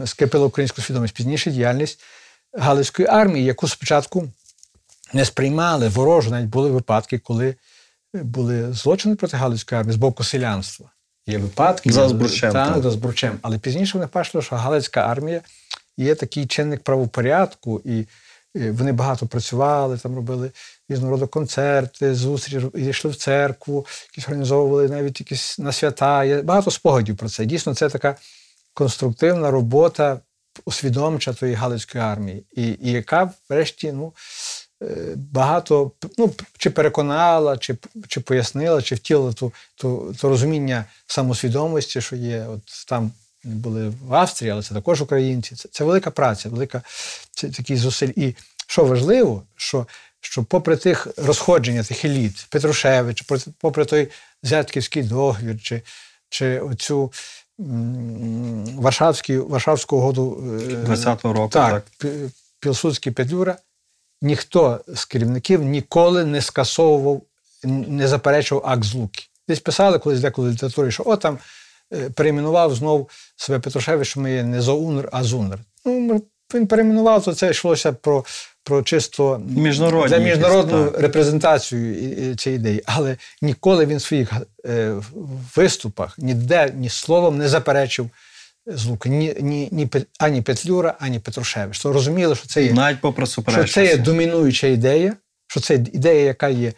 скріпило українську свідомість. Пізніше діяльність Галицької армії, яку спочатку не сприймали ворожу. Навіть були випадки, коли були злочини проти Галицької армії з боку селянства. Є випадки За Збручем, Так, так. за Збручем. Але пізніше вони бачили, що Галицька армія є такий чинник правопорядку, і е, вони багато працювали, там робили різного роду концерти, зустрічі, йшли в церкву, якісь організовували навіть якісь на свята. Є багато спогадів про це. Дійсно, це така конструктивна робота усвідомча тої Галицької армії, і, і яка, врешті, ну, е, багато ну, чи переконала, чи, чи пояснила, чи втілила ту, ту, ту розуміння самосвідомості, що є. От там були в Австрії, але це також українці. Це, це велика праця, велика це такі зусиль. І що важливо, що, що попри тих розходження тих еліт, Петрушевич, попри- той Зятківський договір, чи, чи оцю Варшавську угоду е, 20-го року, так, так. Пілсудський Петлюра, ніхто з керівників ніколи не скасовував, не заперечував акт злуки. Десь писали колись деколи літературі, що о там е, перейменував знов себе Петрушевич, що ми є не Зоунр, а Зунр. Ну, він перейменував, то це йшлося про, про чисто для міжнародну так. репрезентацію цієї ідеї. Але ніколи він в своїх е, виступах ніде ні словом не заперечив злуки. Ні, ні, ні, ані Петлюра, ані Петрушевич. То розуміли, що це є Навіть попри що це є домінуюча ідея, що це ідея, яка є е,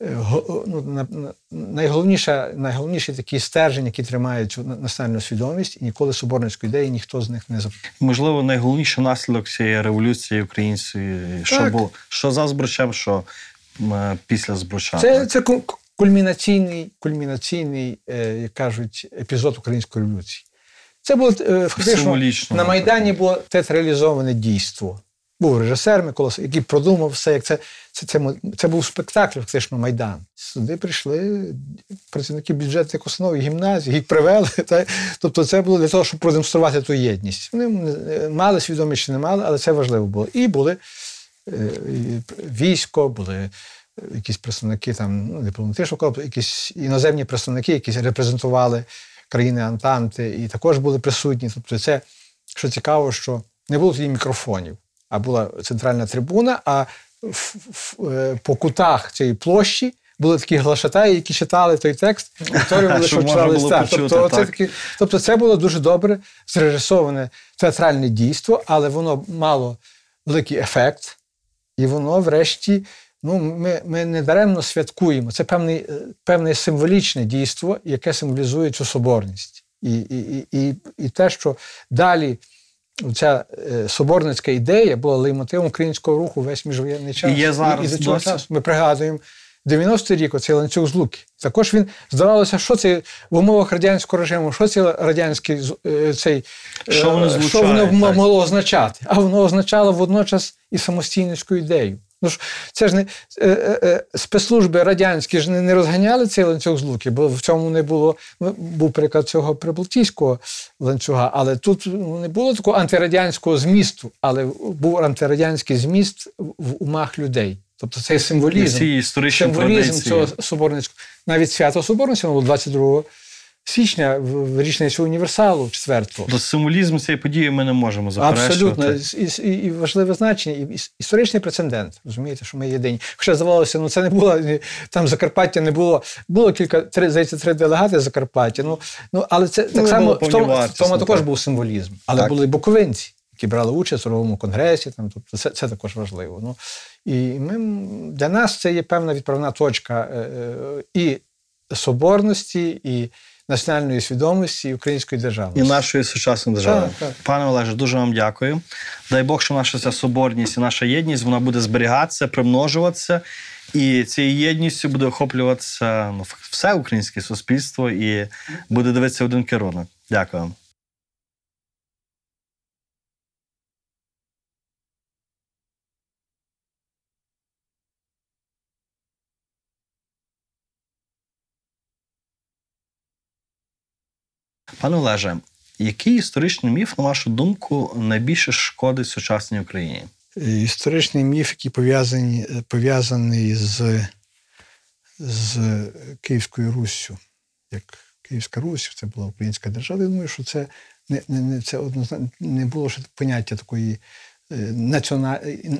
ну, на- на- найголовніша, найголовніший такий стержень, який тримає цю на- національну свідомість, і ніколи соборницьку ідею ніхто з них не зап... Можливо, найголовніший наслідок цієї революції української, що було, що за збручем, що е, після збруча. Це, так. це кульмінаційний, кульмінаційний, е, як кажуть, епізод української революції. Це було е, фактично Символічно, на. Майдані було театралізоване дійство. Був режисер Микола, С- який продумав все, як це, це, це, це був спектакль, фактично Майдан. Сюди прийшли працівники бюджетних установ і гімназій, їх привели. Та, тобто це було для того, щоб продемонструвати ту єдність. Вони мали свідомість чи не мали, але це важливо було. І були е, військо, були е, якісь представники там, ну, дипломатичного корпусу, якісь іноземні представники, які репрезентували країни Антанти, і також були присутні. Тобто, це, що цікаво, що не було тоді мікрофонів, а була центральна трибуна, а в- в- е, по кутах цієї площі. Були такі глашатаї, які читали той текст, повторювали, що читали було Тобто, це так. такі, тобто це було дуже добре зрежисоване театральне дійство, але воно мало великий ефект, і воно, врешті, ну, ми, ми не даремно святкуємо. Це певний, е, певне символічне дійство, яке символізує цю соборність. І, і, і, і, і те, що далі ця е, соборницька ідея була лейтмотивом українського руху весь міжвоєнний час. І є зараз і, до цього часу ми пригадуємо. 90-й рік оцей ланцюг злуки. Також він здавалося, що це в умовах радянського режиму, що це радянський з- е, цей е, Що воно що воно могло означати? А воно означало водночас і самостійницьку ідею. Ну ж це ж не е, е, е, спецслужби радянські ж не, не розганяли цей ланцюг злуки, бо в цьому не було. Був приклад цього прибалтійського ланцюга, але тут ну, не було такого антирадянського змісту, але був антирадянський зміст в умах людей. Тобто цей символізм символізм традиції. цього соборницького. Навіть свято Соборності воно було 22 січня в річницю універсалу 4-го. До символізму цієї події ми не можемо заперечувати. Абсолютно. І, і, і важливе значення, і іс- історичний прецедент. Розумієте, що ми єдині. Хоча здавалося, ну це не було там Закарпаття не було. Було кілька три здається, три делегати з Закарпаття. Ну, ну але це так не само в тому, в тому також був символізм. Але Так. були буковинці, які брали участь у Ровому конгресі. Там, тобто це, це також важливо. Ну, і ми, для нас це є певна відправна точка е, е, і соборності, і національної свідомості, української держави І нашої сучасної держави. Так, так. Пане Олеже, дуже вам дякую. Дай Бог, що наша ця соборність і наша єдність вона буде зберігатися, примножуватися. І цією єдністю буде охоплюватися ну, все українське суспільство і буде дивитися один керунок. Дякую. Пане Олеже, який історичний міф, на вашу думку, найбільше шкодить сучасній Україні? Історичний міф, який пов'язаний, пов'язаний з, з Київською Руссю. Як Київська Русь, це була українська держава. Я думаю, що це не, не, це однозначно не було ще поняття такої.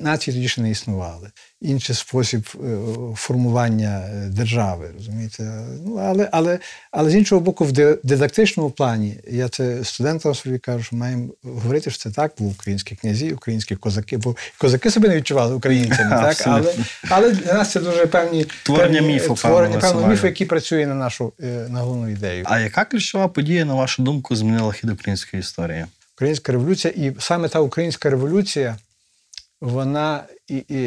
Нації тоді ще не існували. Інший спосіб е, формування е, держави, розумієте? Ну, але, але, але з іншого боку, в ди- дидактичному плані, я це студентам собі кажу, що маємо говорити, що це так, бо українські князі, українські козаки, бо козаки себе не відчували українцями, так? Але, але для нас це дуже певні Творення міфу, творення певного певного міфу, який працює на нашу е, на головну ідею. А яка ключова подія, на вашу думку, змінила хід української історії? Українська революція, і саме та українська революція, вона і, і,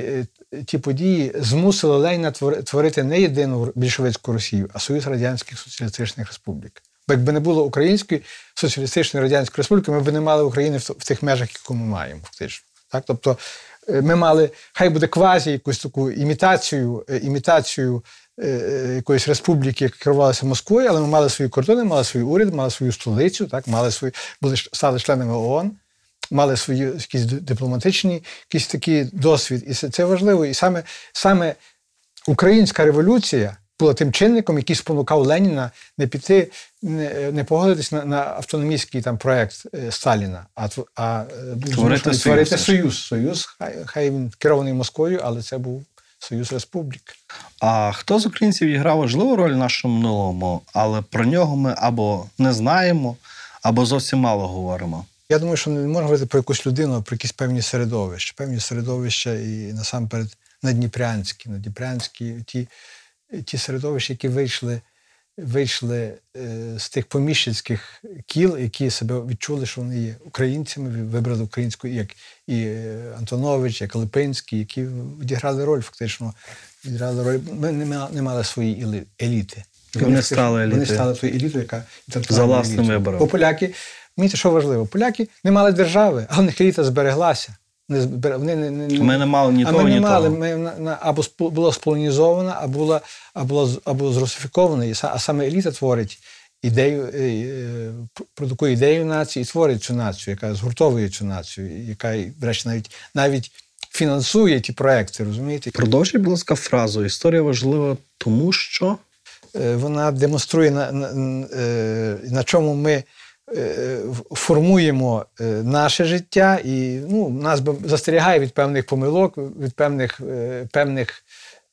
і ті події змусили Леніна творити не єдину більшовицьку Росію, а Союз Радянських Соціалістичних Республік. Бо якби не було Української соціалістичної радянської республіки, ми б не мали України в, тих межах, яку ми маємо, фактично. Так? Тобто ми мали, хай буде квазі якусь таку імітацію, е, імітацію е, е, якоїсь республіки, яка керувалася Москвою, але ми мали свої кордони, мали свій уряд, мали свою столицю, так, мали свої, були стали членами ООН, мали свої якісь дипломатичні, якісь такі досвід. І це важливо. І саме, саме українська революція була тим чинником, який спонукав Леніна не піти, не, не погодитись на, на автономістський там проект е, Сталіна, а, а е, Творити союз творити союз. Союз, хай, хай він керований Москвою, але це був союз республік. А хто з українців грав важливу роль в нашому минулому, але про нього ми або не знаємо, або зовсім мало говоримо. Я думаю, що не можна говорити про якусь людину, а про якісь певні середовища. Певні середовища і насамперед надніпрянські, надніпрянські, ті, ті середовища, які вийшли, вийшли е, з тих поміщицьких кіл, які себе відчули, що вони є українцями, вибрали українську, як і е, Антонович, як Липинський, які відіграли роль, фактично, відіграли роль. Ми не мали, не мали своєї елі- еліти. Вони стали Вони елітою. стали тою елітою, яка За власним вибором. Бо поляки, розумієте, що важливо? Поляки не мали держави, а в них еліта збереглася. Не збере- Вони не, не, Ми не мали ні а того, ми не ні мали. того. Ми на, на, або спо- була сполонізована, а була, або зрусифікована. І А саме еліта творить ідею, е, е, пр- продукує ідею нації і творить цю націю, яка згуртовує цю націю, яка, і, до речі, навіть, навіть фінансує ті проекти, розумієте? Продовжуй, будь ласка, фразу. Історія важлива, тому що Е, вона демонструє, на, на, на чому ми формуємо е, наше життя, і ну, нас застерігає від певних помилок, від певних, е, певних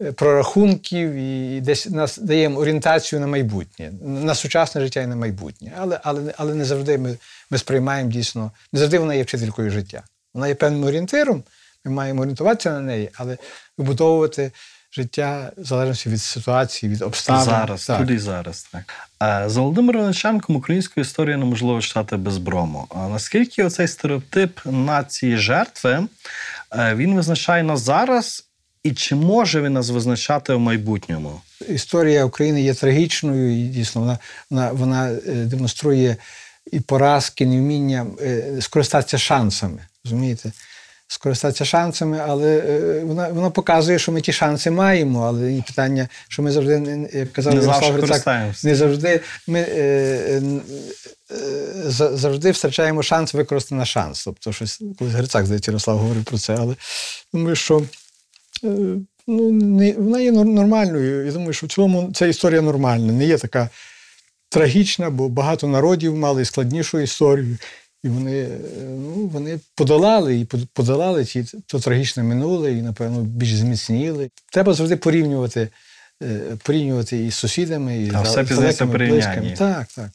е, прорахунків, і десь нас дає орієнтацію на майбутнє, на сучасне життя і на майбутнє. Але, але, але не завжди ми, ми сприймаємо дійсно, не завжди вона є вчителькою життя. Вона є певним орієнтиром, ми маємо орієнтуватися на неї, але вибудовувати життя в залежності від ситуації, від обставин. зараз, Так. тут і зараз. Так. Е, За Володимиром Ленченком українську історію неможливо читати без брому. А наскільки оцей стереотип нації жертви е, він визначає нас зараз, і чи може він нас визначати в майбутньому? історія України є трагічною, і дійсно вона, вона, вона е, демонструє і поразки, невміння е, скористатися шансами. Розумієте? Скористатися шансами, але е, вона, вона показує, що ми ті шанси маємо, але і питання, що ми завжди, як казав Не Ярослав завжди Грицак, не завжди ми е, е, е, завжди втрачаємо шанс використати на шанс. Тобто, щось колись Грицак, здається, Ярослав говорив про це, але думаю, що Е, ну, не, вона є нормальною. Я думаю, що в цілому ця історія нормальна, не є така трагічна, бо багато народів мали складнішу історію. І вони, е, ну, вони подолали і под- подолали ті, то трагічне минуле, і, напевно, більш зміцніли. Треба завжди порівнювати, е, порівнювати і з сусідами, і А з все пізнається порівнянні. Так, так.